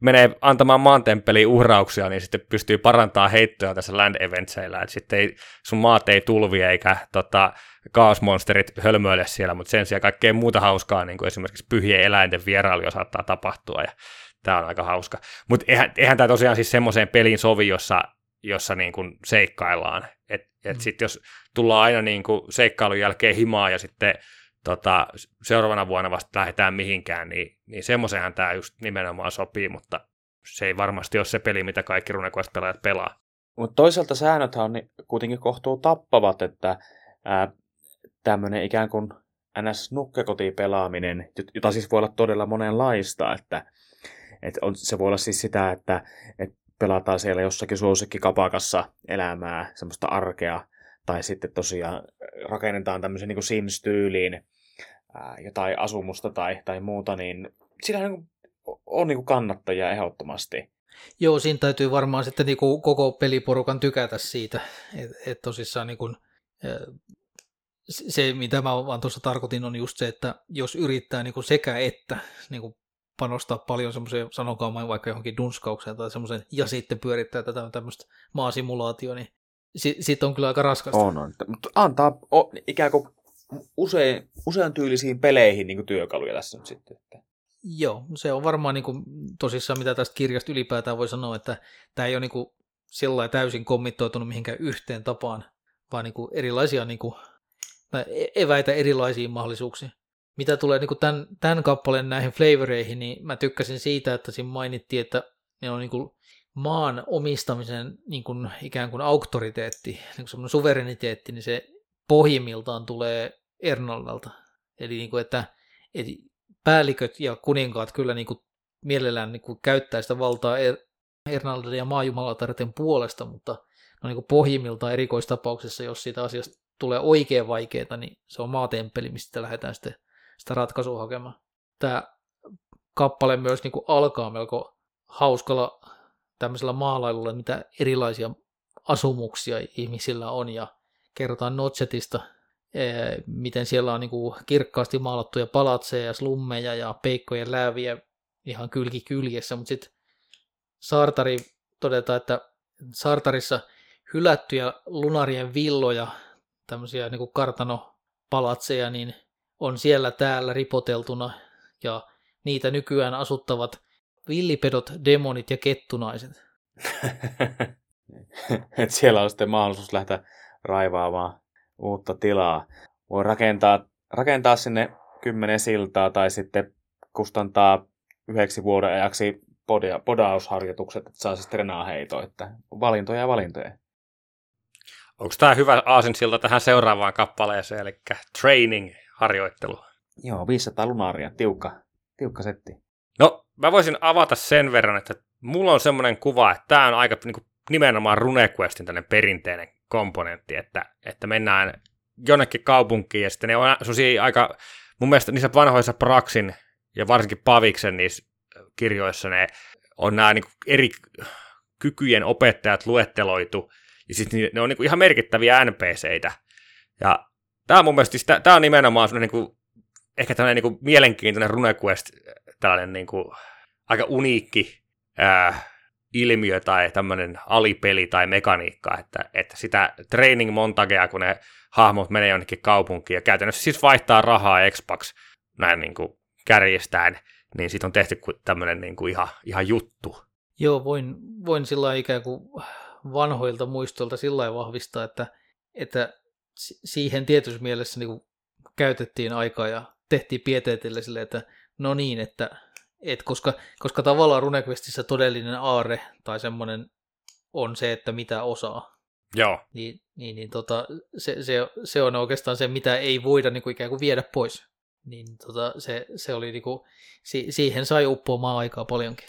menee antamaan maantemppeliin uhrauksia, niin sitten pystyy parantaa heittoja tässä land eventseillä, että sitten ei, sun maat ei tulvi eikä tota, kaosmonsterit hölmöile siellä, mutta sen sijaan kaikkea muuta hauskaa, niin kuin esimerkiksi pyhien eläinten vierailuja saattaa tapahtua, ja tämä on aika hauska. Mutta eihän, eihän tämä tosiaan siis semmoiseen peliin sovi, jossa, jossa niin kuin seikkaillaan, että et mm. sitten jos tullaan aina niin kuin seikkailun jälkeen himaa ja sitten tota, seuraavana vuonna vasta lähdetään mihinkään, niin, niin semmoisenhan tämä just nimenomaan sopii, mutta se ei varmasti ole se peli, mitä kaikki RuneQuest-pelaajat pelaa. Mutta toisaalta säännöthän on kuitenkin kohtuu tappavat, että tämmöinen ikään kuin ns. nukkekotipelaaminen, jota siis voi olla todella monenlaista, että, että on, se voi olla siis sitä, että, että pelataan siellä jossakin suosikkikapakassa elämää, semmoista arkea, tai sitten tosiaan rakennetaan tämmöisen niin Sims-tyyliin ää, jotain asumusta tai, tai muuta, niin siinä on, on niin kannattajia ehdottomasti. Joo, siinä täytyy varmaan sitten niin kuin koko peliporukan tykätä siitä, että et tosissaan niin kuin, se, mitä mä vaan tuossa tarkoitin, on just se, että jos yrittää niin kuin sekä että niin kuin panostaa paljon semmoiseen, sanokaa vaikka johonkin dunskaukseen tai semmoisen, ja sitten pyörittää tätä tämmöistä maasimulaatio, niin sitten sit on kyllä aika raskasta. On, on. Mutta antaa o, ikään kuin usein, usean tyylisiin peleihin niin työkaluja tässä nyt sitten. Että. Joo, se on varmaan niin kuin, tosissaan, mitä tästä kirjasta ylipäätään voi sanoa, että tämä ei ole niin kuin, sillä täysin kommittoitunut mihinkään yhteen tapaan, vaan niin kuin, erilaisia niin kuin, e-, eväitä erilaisiin mahdollisuuksiin. Mitä tulee niin kuin tämän, tämän kappaleen näihin flavoreihin, niin mä tykkäsin siitä, että siinä mainittiin, että ne on niin kuin, maan omistamisen niin kuin, ikään kuin auktoriteetti, niin kuin semmoinen suvereniteetti, niin se pohjimmiltaan tulee Ernaldalta. Eli niin kuin, että, että päälliköt ja kuninkaat kyllä niin kuin, mielellään niin kuin, käyttää sitä valtaa er, ja maajumalatarten puolesta, mutta no, niin kuin pohjimmiltaan erikoistapauksessa, jos siitä asiasta tulee oikein vaikeaa, niin se on maatemppeli, mistä lähdetään sitten sitä ratkaisua hakemaan. Tämä kappale myös niin kuin alkaa melko hauskalla tämmöisellä maalailulla, mitä erilaisia asumuksia ihmisillä on ja kerrotaan Notchetista, miten siellä on niin kuin kirkkaasti maalattuja palatseja ja slummeja ja peikkojen lääviä ihan kylki kyljessä, mutta sitten Saartari todetaan, että Saartarissa hylättyjä lunarien villoja, tämmöisiä niin kuin kartanopalatseja, niin on siellä täällä ripoteltuna ja niitä nykyään asuttavat villipedot, demonit ja kettunaiset. <laughs> Et siellä on sitten mahdollisuus lähteä raivaamaan uutta tilaa. Voi rakentaa, rakentaa sinne kymmenen siltaa tai sitten kustantaa yhdeksi vuoden ajaksi podia, podausharjoitukset, että saa siis heito, että valintoja ja valintoja. Onko tämä hyvä aasinsilta tähän seuraavaan kappaleeseen, eli training-harjoittelu? Joo, 500 lunaria, tiukka, tiukka setti. No, mä voisin avata sen verran, että mulla on semmoinen kuva, että tämä on aika niin kuin, nimenomaan RuneQuestin tällainen perinteinen komponentti, että, että mennään jonnekin kaupunkiin ja sitten ne on aika, mun mielestä niissä vanhoissa Praxin ja varsinkin Paviksen niissä kirjoissa ne on nämä niin eri kykyjen opettajat luetteloitu, ja sitten ne on niin ihan merkittäviä NPCitä. Ja tämä on mun mielestä, siis tämä on nimenomaan semmoinen niin ehkä tämmöinen niin mielenkiintoinen RuneQuest, tällainen niin kuin, aika uniikki ää, ilmiö tai tämmöinen alipeli tai mekaniikka, että, että sitä training montagea, kun ne hahmot menee jonnekin kaupunkiin ja käytännössä siis vaihtaa rahaa Xbox näin niin kuin kärjestään, niin siitä on tehty tämmöinen niin kuin ihan, ihan juttu. Joo, voin, voin sillä ikään kuin vanhoilta muistoilta sillä vahvistaa, että, että siihen tietyssä mielessä niin kuin käytettiin aikaa ja tehtiin pieteetille sille, että no niin, että et koska, koska tavallaan RuneQuestissa todellinen aare tai semmoinen on se, että mitä osaa. Joo. Niin, niin, niin tota, se, se, se, on oikeastaan se, mitä ei voida niin kuin ikään kuin viedä pois. Niin tota, se, se oli niin kuin, si, siihen sai uppoamaan aikaa paljonkin.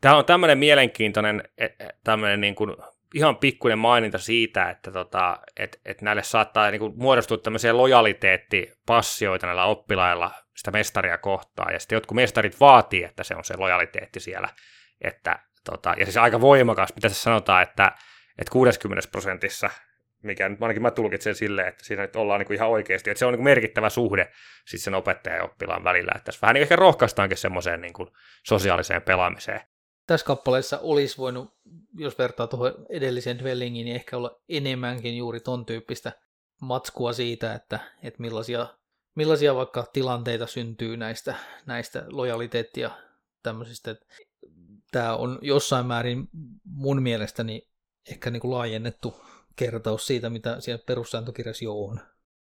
Tämä on tämmöinen mielenkiintoinen e, e, tämmöinen niin kuin ihan pikkuinen maininta siitä, että tota, et, et näille saattaa niin kuin muodostua tämmöisiä lojaliteettipassioita näillä oppilailla sitä mestaria kohtaan, ja sitten jotkut mestarit vaatii, että se on se lojaliteetti siellä, että, tota, ja siis aika voimakas, mitä se sanotaan, että, että 60 prosentissa, mikä nyt ainakin mä tulkitsen silleen, että siinä nyt ollaan niin kuin ihan oikeasti, että se on niin kuin merkittävä suhde siis sen opettajan ja oppilaan välillä, että tässä vähän niin ehkä rohkaistaankin semmoiseen niin kuin sosiaaliseen pelaamiseen. Tässä kappaleessa olisi voinut, jos vertaa tuohon edelliseen dwellingiin, niin ehkä olla enemmänkin juuri ton tyyppistä matskua siitä, että, että millaisia millaisia vaikka tilanteita syntyy näistä, näistä lojaliteettia tämmöisistä. Tämä on jossain määrin mun mielestäni ehkä niin kuin laajennettu kertaus siitä, mitä siellä perussääntökirjassa jo on.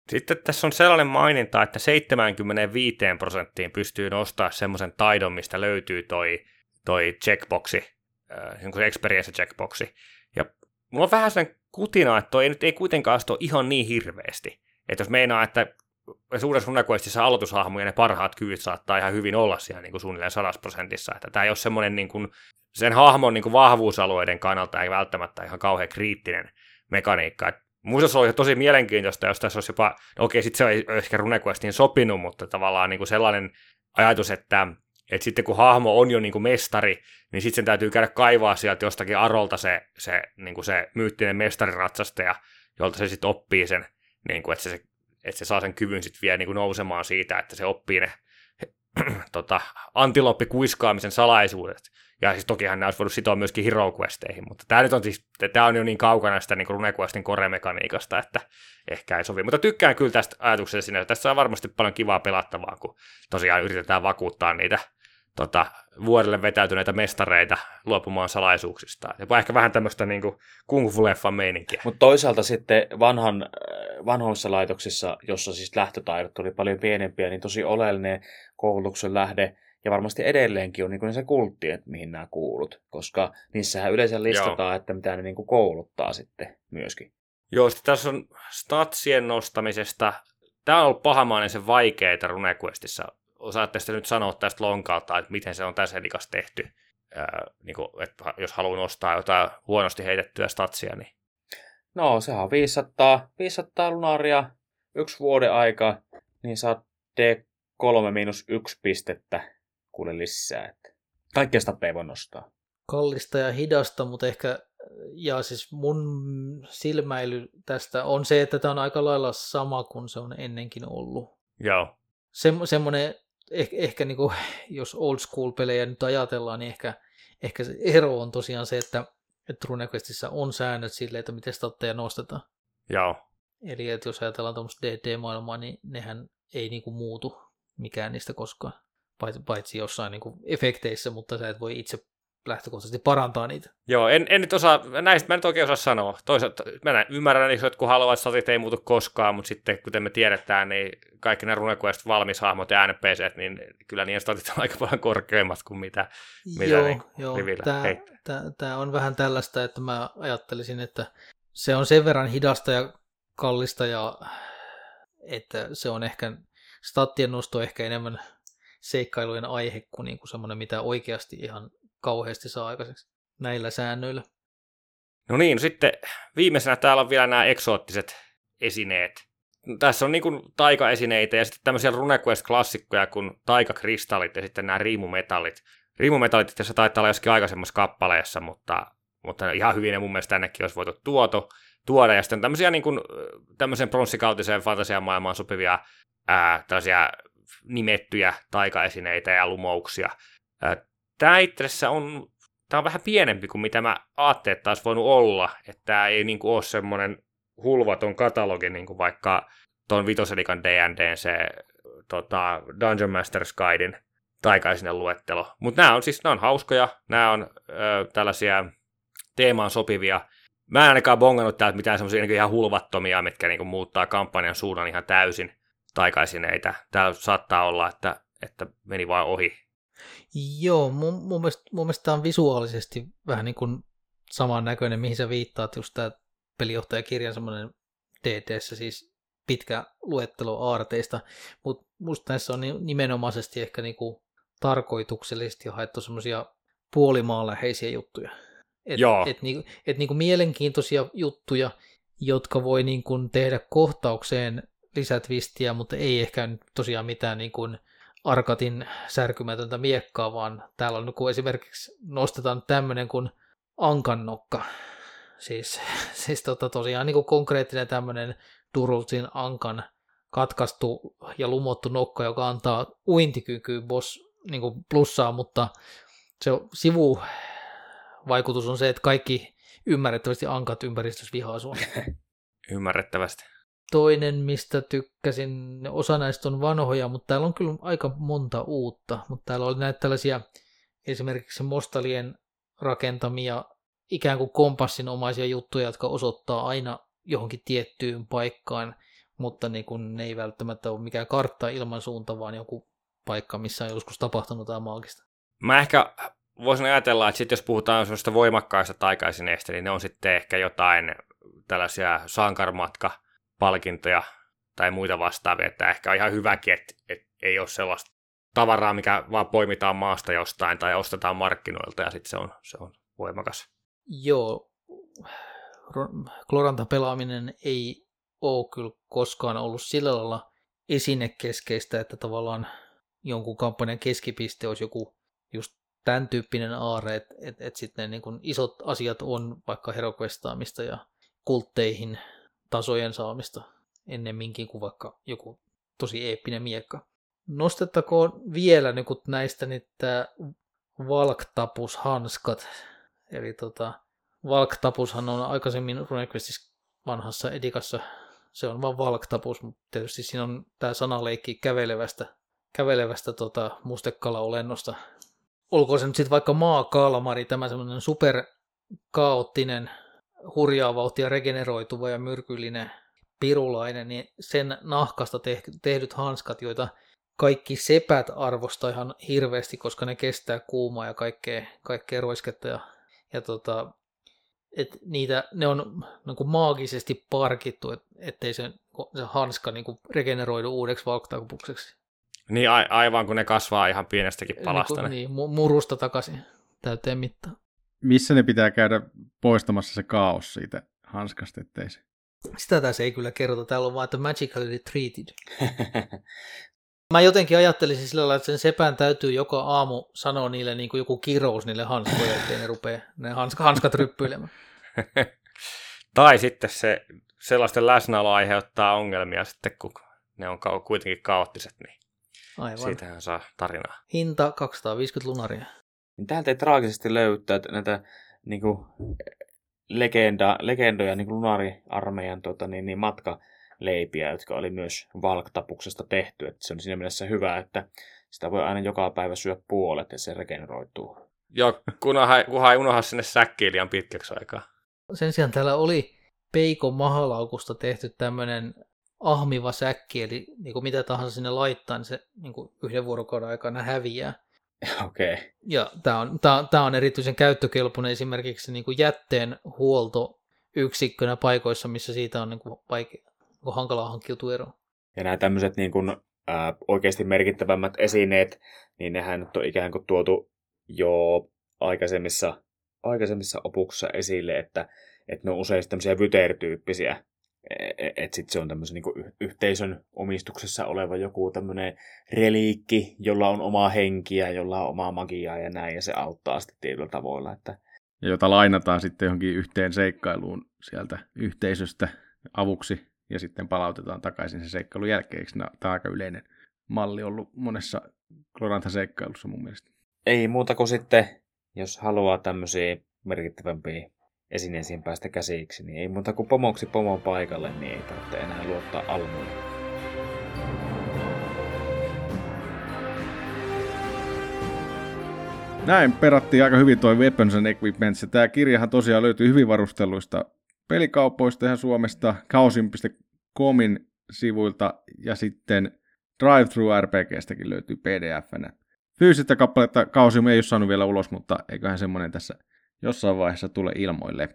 Sitten tässä on sellainen maininta, että 75 prosenttiin pystyy nostaa semmoisen taidon, mistä löytyy toi, toi checkboxi, äh, se experience checkboxi. Ja mulla on vähän sellainen kutina, että toi ei nyt ei kuitenkaan ole ihan niin hirveästi. Että jos meinaa, että uudessa runequestissa aloitushahmoja ne parhaat kyvyt saattaa ihan hyvin olla siellä niin kuin suunnilleen sadassa prosentissa. Että tämä ei ole semmoinen niin kuin, sen hahmon niin kuin vahvuusalueiden kannalta ei välttämättä ihan kauhean kriittinen mekaniikka. Muista se olisi tosi mielenkiintoista, jos tässä olisi jopa, no okei, sitten se ei ehkä RuneQuestiin sopinut, mutta tavallaan niin kuin sellainen ajatus, että, että sitten kun hahmo on jo niin kuin mestari, niin sitten sen täytyy käydä kaivaa sieltä jostakin arolta se, se, niin kuin se myyttinen mestariratsastaja, jolta se sitten oppii sen, niin kuin, että, se, että se saa sen kyvyn sitten vielä niin kuin nousemaan siitä, että se oppii ne <clears throat> tota, antiloppikuiskaamisen salaisuudet. Ja siis tokihan nämä olisi voinut sitoa myöskin Hero mutta tämä nyt on siis, tämä on jo niin kaukana sitä niin RuneQuestin koremekaniikasta, että ehkä ei sovi. Mutta tykkään kyllä tästä ajatuksesta sinne, tässä on varmasti paljon kivaa pelattavaa, kun tosiaan yritetään vakuuttaa niitä tota, vuodelle vetäytyneitä mestareita luopumaan salaisuuksista. Ja ehkä vähän tämmöistä niin kung fu leffan meininkiä. Mutta toisaalta sitten vanhan, äh, vanhoissa laitoksissa, jossa siis lähtötaidot oli paljon pienempiä, niin tosi oleellinen koulutuksen lähde ja varmasti edelleenkin on niin se kultti, että mihin nämä kuulut, koska niissähän yleensä listataan, Joo. että mitä ne niin kouluttaa sitten myöskin. Joo, sitten tässä on statsien nostamisesta. Tämä on ollut pahamainen se vaikeita RuneQuestissa. Osaatte sitten nyt sanoa tästä lonkalta, että miten se on tässä edikas tehty. Ää, niin kuin, että jos haluaa nostaa jotain huonosti heitettyä statsia, niin... No, sehän on 500, 500 lunaria, yksi vuoden aika, niin saat D3 miinus yksi pistettä kuule lisää. Että kaikkea sitä ei voi nostaa. Kallista ja hidasta, mutta ehkä, ja siis mun silmäily tästä on se, että tämä on aika lailla sama kuin se on ennenkin ollut. Joo. Se, semmoinen, ehkä, ehkä niin kuin, jos old school pelejä nyt ajatellaan, niin ehkä, ehkä se ero on tosiaan se, että, että RuneQuestissa on säännöt sille, että miten statteja nostetaan. Joo. Eli että jos ajatellaan tuommoista DD-maailmaa, niin nehän ei niin kuin muutu mikään niistä koskaan paitsi, paitsi jossain niin kuin efekteissä, mutta sä et voi itse lähtökohtaisesti parantaa niitä. Joo, en, en nyt osaa, näistä mä en nyt oikein osaa sanoa. Toisaalta mä ymmärrän, että kun haluat, että statit ei muutu koskaan, mutta sitten kuten me tiedetään, niin kaikki ne RuneQuest valmishahmot ja NPC, niin kyllä niiden statit on aika paljon korkeammat kuin mitä, mitä joo, niin joo, tämä, tämä on vähän tällaista, että mä ajattelisin, että se on sen verran hidasta ja kallista ja että se on ehkä stattien nosto ehkä enemmän seikkailujen aihe kuin, niin kuin semmoinen, mitä oikeasti ihan kauheasti saa aikaiseksi näillä säännöillä. No niin, sitten viimeisenä täällä on vielä nämä eksoottiset esineet. Tässä on niin kuin taikaesineitä ja sitten tämmöisiä RuneQuest-klassikkoja kuin taikakristallit ja sitten nämä riimumetallit. Riimumetallit tässä taitaa olla joskin aikaisemmassa kappaleessa, mutta, mutta ihan hyvin ne mun mielestä tännekin olisi voitu tuoto, tuoda. Ja sitten tämmöisiä niin kuin, tämmöisen pronssikautiseen fantasiamaailmaan sopivia ää, tällaisia nimettyjä taikaesineitä ja lumouksia. Tämä itse on, tämä on vähän pienempi kuin mitä mä ajattelin, että taas voinut olla. Että tämä ei niin kuin ole semmoinen hulvaton katalogi, niin kuin vaikka tuon vitoselikan D&D se tota, Dungeon Master's Guidein taikaisinen luettelo. Mutta nämä on siis nämä on hauskoja, nämä on ö, tällaisia teemaan sopivia. Mä en ainakaan bongannut täältä mitään semmoisia niin ihan hulvattomia, mitkä niin kuin, muuttaa kampanjan suunnan ihan täysin taikaisineitä. Täällä saattaa olla, että, että meni vain ohi. Joo, mun, mun, mielestä, mun mielestä tämä on visuaalisesti vähän niin kuin samannäköinen, mihin sä viittaat, just tämä pelijohtajakirjan semmoinen dd siis pitkä luettelo aarteista, mutta musta näissä on nimenomaisesti ehkä niin kuin tarkoituksellisesti haettu semmoisia puolimaanläheisiä juttuja. Et, Joo. Et, niin, et niin kuin mielenkiintoisia juttuja, jotka voi niin kuin tehdä kohtaukseen lisätvistiä, mutta ei ehkä tosiaan mitään niin kuin arkatin särkymätöntä miekkaa, vaan täällä on kun esimerkiksi nostetaan tämmöinen kuin ankannokka. Siis, <laughs> siis tota, tosiaan niin kuin konkreettinen tämmöinen Durultin ankan katkaistu ja lumottu nokka, joka antaa uintikykyä boss niin kuin plussaa, mutta se sivu vaikutus on se, että kaikki ymmärrettävästi ankat ympäristössä vihaa sua. <laughs> Ymmärrettävästi toinen, mistä tykkäsin, osa näistä on vanhoja, mutta täällä on kyllä aika monta uutta, mutta täällä oli näitä tällaisia esimerkiksi Mostalien rakentamia ikään kuin kompassinomaisia juttuja, jotka osoittaa aina johonkin tiettyyn paikkaan, mutta niin kun ne ei välttämättä ole mikään kartta ilman suunta, vaan joku paikka, missä on joskus tapahtunut jotain maagista. Mä ehkä voisin ajatella, että sit jos puhutaan sellaista voimakkaista taikaisineista, niin ne on sitten ehkä jotain tällaisia sankarmatka palkintoja tai muita vastaavia, että ehkä on ihan hyväkin, että, että ei ole sellaista tavaraa, mikä vaan poimitaan maasta jostain tai ostetaan markkinoilta ja sitten se on, se on voimakas. Joo, Kloranta pelaaminen ei ole kyllä koskaan ollut sillä lailla esinekeskeistä, että tavallaan jonkun kampanjan keskipiste olisi joku just tämän tyyppinen aare, että et, et sitten niin isot asiat on vaikka herokvestaamista ja kultteihin tasojen saamista ennemminkin kuin vaikka joku tosi eeppinen miekka. Nostettakoon vielä niin näistä niin tämä Valktapus-hanskat. Eli tota, Valktapushan on aikaisemmin RuneQuestissa vanhassa edikassa, se on vaan Valktapus, mutta tietysti siinä on tämä sanaleikki kävelevästä, kävelevästä tota, mustekala-olennosta. Olkoon se nyt sitten vaikka maakalmari, tämä semmoinen superkaoottinen, hurjaa vauhtia regeneroituva ja myrkyllinen pirulainen, niin sen nahkasta tehdyt hanskat, joita kaikki sepät arvostaa ihan hirveästi, koska ne kestää kuumaa ja kaikkea, kaikkea roisketta ja, ja tota, et niitä, ne on niin kuin maagisesti parkittu, et, ettei se, se hanska niin kuin regeneroidu uudeksi valktakupukseksi. Niin a- aivan kun ne kasvaa ihan pienestäkin palasta. Niin, niin murusta takaisin täyteen mittaan. Missä ne pitää käydä poistamassa se kaos siitä hanskasta, ettei se... Sitä tässä ei kyllä kerrota, täällä on vaan, että magically treated. Mä jotenkin ajattelisin sillä lailla, että sen sepän täytyy joka aamu sanoa niille niin kuin joku kirous niille hanskoille, ettei ne rupea ne hanska, hanskat ryppyilemään. <laughs> tai sitten se sellaisten läsnäolo aiheuttaa ongelmia sitten, kun ne on kuitenkin kaoottiset, niin Aivan. siitähän saa tarinaa. Hinta 250 lunaria. Niin täältä ei traagisesti löytää näitä niin kuin, legenda, legendoja niin lunariarmeijan tota, niin, niin matka leipiä, jotka oli myös valktapuksesta tehty. Että se on siinä mielessä hyvä, että sitä voi aina joka päivä syö puolet ja se regeneroituu. Joo, kunhan, kunhan ei unohda sinne säkkiin liian pitkäksi aikaa. Sen sijaan täällä oli peikon mahalaukusta tehty tämmöinen ahmiva säkki, eli niin kuin mitä tahansa sinne laittaa, niin se niin kuin yhden vuorokauden aikana häviää. <laughs> Okei. Okay. Ja tämä on, tämä, tämä on erityisen käyttökelpoinen esimerkiksi niin kuin jätteen huoltoyksikkönä paikoissa, missä siitä on niin kuin vaikea, on hankalaa hankkiutua eroon. Ja nämä tämmöiset niin kuin, ää, oikeasti merkittävämmät esineet, niin nehän nyt on ikään kuin tuotu jo aikaisemmissa, aikaisemmissa opuksissa esille, että, että ne on usein tämmöisiä vyter-tyyppisiä, että sitten se on tämmöisen niin yhteisön omistuksessa oleva joku tämmöinen reliikki, jolla on omaa henkiä, jolla on omaa magiaa ja näin, ja se auttaa sitten tietyllä tavoilla. Että... Ja jota lainataan sitten johonkin yhteen seikkailuun sieltä yhteisöstä avuksi ja sitten palautetaan takaisin sen seikkailun jälkeen. Eikö tämä on aika yleinen malli ollut monessa Glorantha-seikkailussa mun mielestä? Ei muuta kuin sitten, jos haluaa tämmöisiä merkittävämpiä esineisiin päästä käsiksi, niin ei muuta kuin pomoksi pomon paikalle, niin ei tarvitse enää luottaa almuun. Näin perattiin aika hyvin toi Weapons and Equipments. Tämä kirjahan tosiaan löytyy hyvin varustelluista pelikaupoista ihan Suomesta, kausin.comin sivuilta ja sitten Drive-Thru RPGstäkin löytyy pdf-nä. Fyysistä kappaletta Kausim ei ole saanut vielä ulos, mutta eiköhän semmoinen tässä jossain vaiheessa tule ilmoille.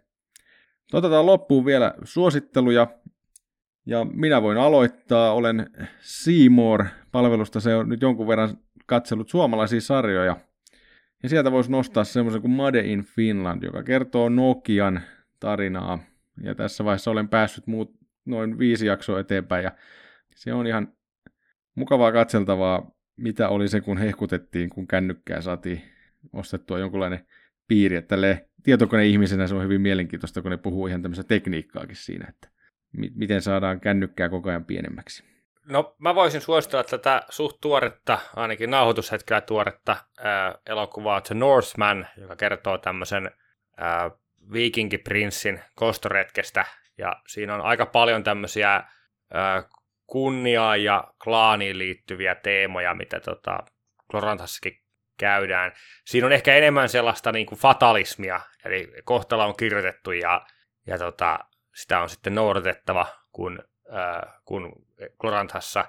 Otetaan loppuun vielä suositteluja. Ja minä voin aloittaa. Olen Seymour-palvelusta. Se on nyt jonkun verran katsellut suomalaisia sarjoja. Ja sieltä voisi nostaa semmoisen kuin Made in Finland, joka kertoo Nokian tarinaa ja tässä vaiheessa olen päässyt muut noin viisi jaksoa eteenpäin ja se on ihan mukavaa katseltavaa, mitä oli se, kun hehkutettiin, kun kännykkää saatiin ostettua jonkunlainen piiri, että tälle tietokone-ihmisenä se on hyvin mielenkiintoista, kun ne puhuu ihan tämmöistä tekniikkaakin siinä, että miten saadaan kännykkää koko ajan pienemmäksi. No mä voisin suositella tätä suht tuoretta, ainakin nauhoitushetkellä tuoretta ää, elokuvaa The Northman, joka kertoo tämmöisen ää, viikinkiprinssin kostoretkestä, ja siinä on aika paljon tämmöisiä kunniaan ja klaaniin liittyviä teemoja, mitä tota, Klorantassakin käydään. Siinä on ehkä enemmän sellaista niin kuin fatalismia, eli kohtalo on kirjoitettu ja, ja tota, sitä on sitten noudatettava kuin, äh, kuin Klorantassa.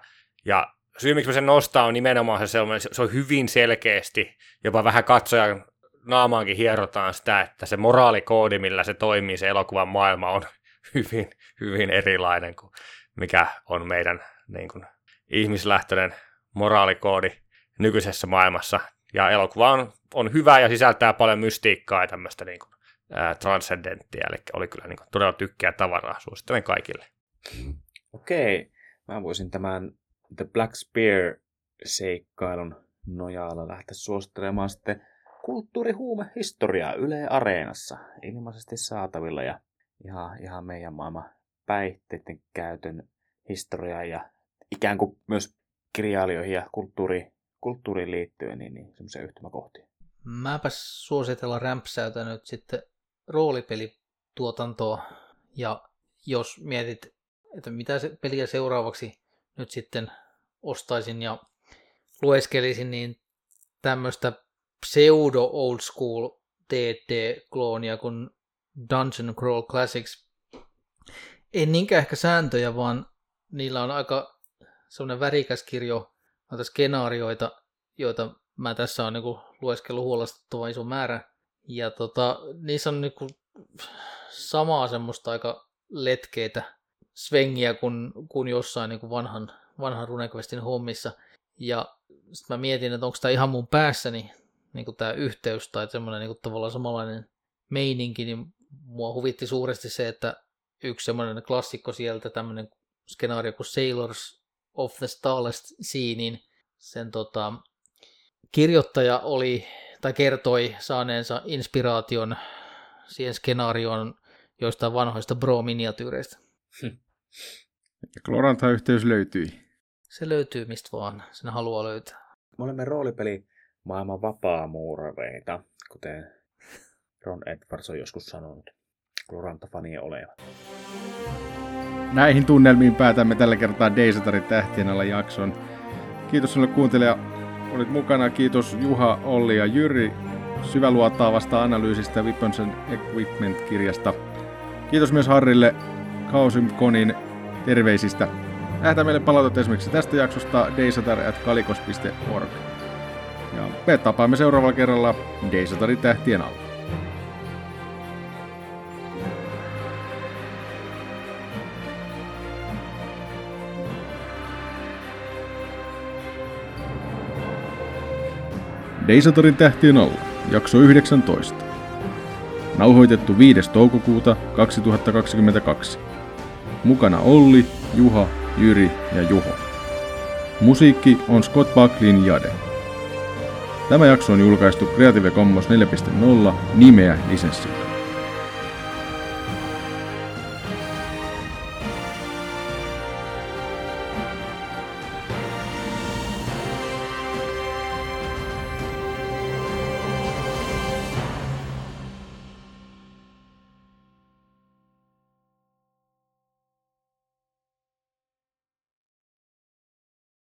Ja syy, miksi sen nostaa, on nimenomaan se, se on hyvin selkeästi, jopa vähän katsojan naamaankin hierotaan sitä, että se moraalikoodi, millä se toimii, se elokuvan maailma on <laughs> hyvin, hyvin erilainen kuin mikä on meidän niin kuin, ihmislähtöinen moraalikoodi nykyisessä maailmassa. Ja elokuva on, on hyvä ja sisältää paljon mystiikkaa ja tämmöistä niin kuin, ää, transcendenttia, eli oli kyllä niin kuin, todella tykkää tavaraa, suosittelen kaikille. Okei, mä voisin tämän The Black Spear-seikkailun nojalla lähteä suosittelemaan sitten kulttuurihuumehistoriaa Yle Areenassa. Ilmaisesti saatavilla ja ihan, ihan meidän maailman päihteiden käytön historiaa ja ikään kuin myös kirjailijoihin ja kulttuuri, kulttuuriin liittyen, niin, niin semmoisia yhtymäkohtia. Mäpäs suositella rämpsäytä nyt sitten roolipelituotantoa ja jos mietit, että mitä se peliä seuraavaksi nyt sitten ostaisin ja lueskelisin, niin tämmöistä pseudo old school D&D-kloonia kuin Dungeon Crawl Classics. Ei niinkään ehkä sääntöjä, vaan niillä on aika semmoinen värikäs kirjo noita skenaarioita, joita mä tässä on niinku lueskellut huolestuttava iso määrä. Ja tota, niissä on niinku samaa semmoista aika letkeitä svengiä kuin, kuin jossain niinku vanhan, vanhan RuneQuestin hommissa. Ja sitten mä mietin, että onko tämä ihan mun päässäni niin tämä yhteys tai semmoinen niin tavallaan samanlainen meininki, niin mua huvitti suuresti se, että yksi semmoinen klassikko sieltä, tämmöinen skenaario kuin Sailors of the Starless Sea, niin sen tota, kirjoittaja oli tai kertoi saaneensa inspiraation siihen skenaarioon joistain vanhoista Bro-miniatyyreistä. Ja Klorantha-yhteys löytyi. Se löytyy mistä vaan, sen haluaa löytää. Me olemme roolipeli maailman vapaamuurareita, kuten Ron Edwards on joskus sanonut. Kloranta-fanien olevat. Näihin tunnelmiin päätämme tällä kertaa Deisatarin tähtien alla jakson. Kiitos sinulle kuuntelija, olit mukana. Kiitos Juha, Olli ja Jyri syväluotaavasta analyysistä Weapons Equipment-kirjasta. Kiitos myös Harrille Kausimkonin terveisistä. Lähetä meille palautet esimerkiksi tästä jaksosta deisatar.kalikos.org. Ja me tapaamme seuraavalla kerralla Deisatarin tähtien alla. Deisatorin tähtien alla, jakso 19. Nauhoitettu 5. toukokuuta 2022. Mukana Olli, Juha, Jyri ja Juho. Musiikki on Scott Buckleyn Jade. Tämä jakso on julkaistu Creative Commons 4.0 nimeä lisenssillä.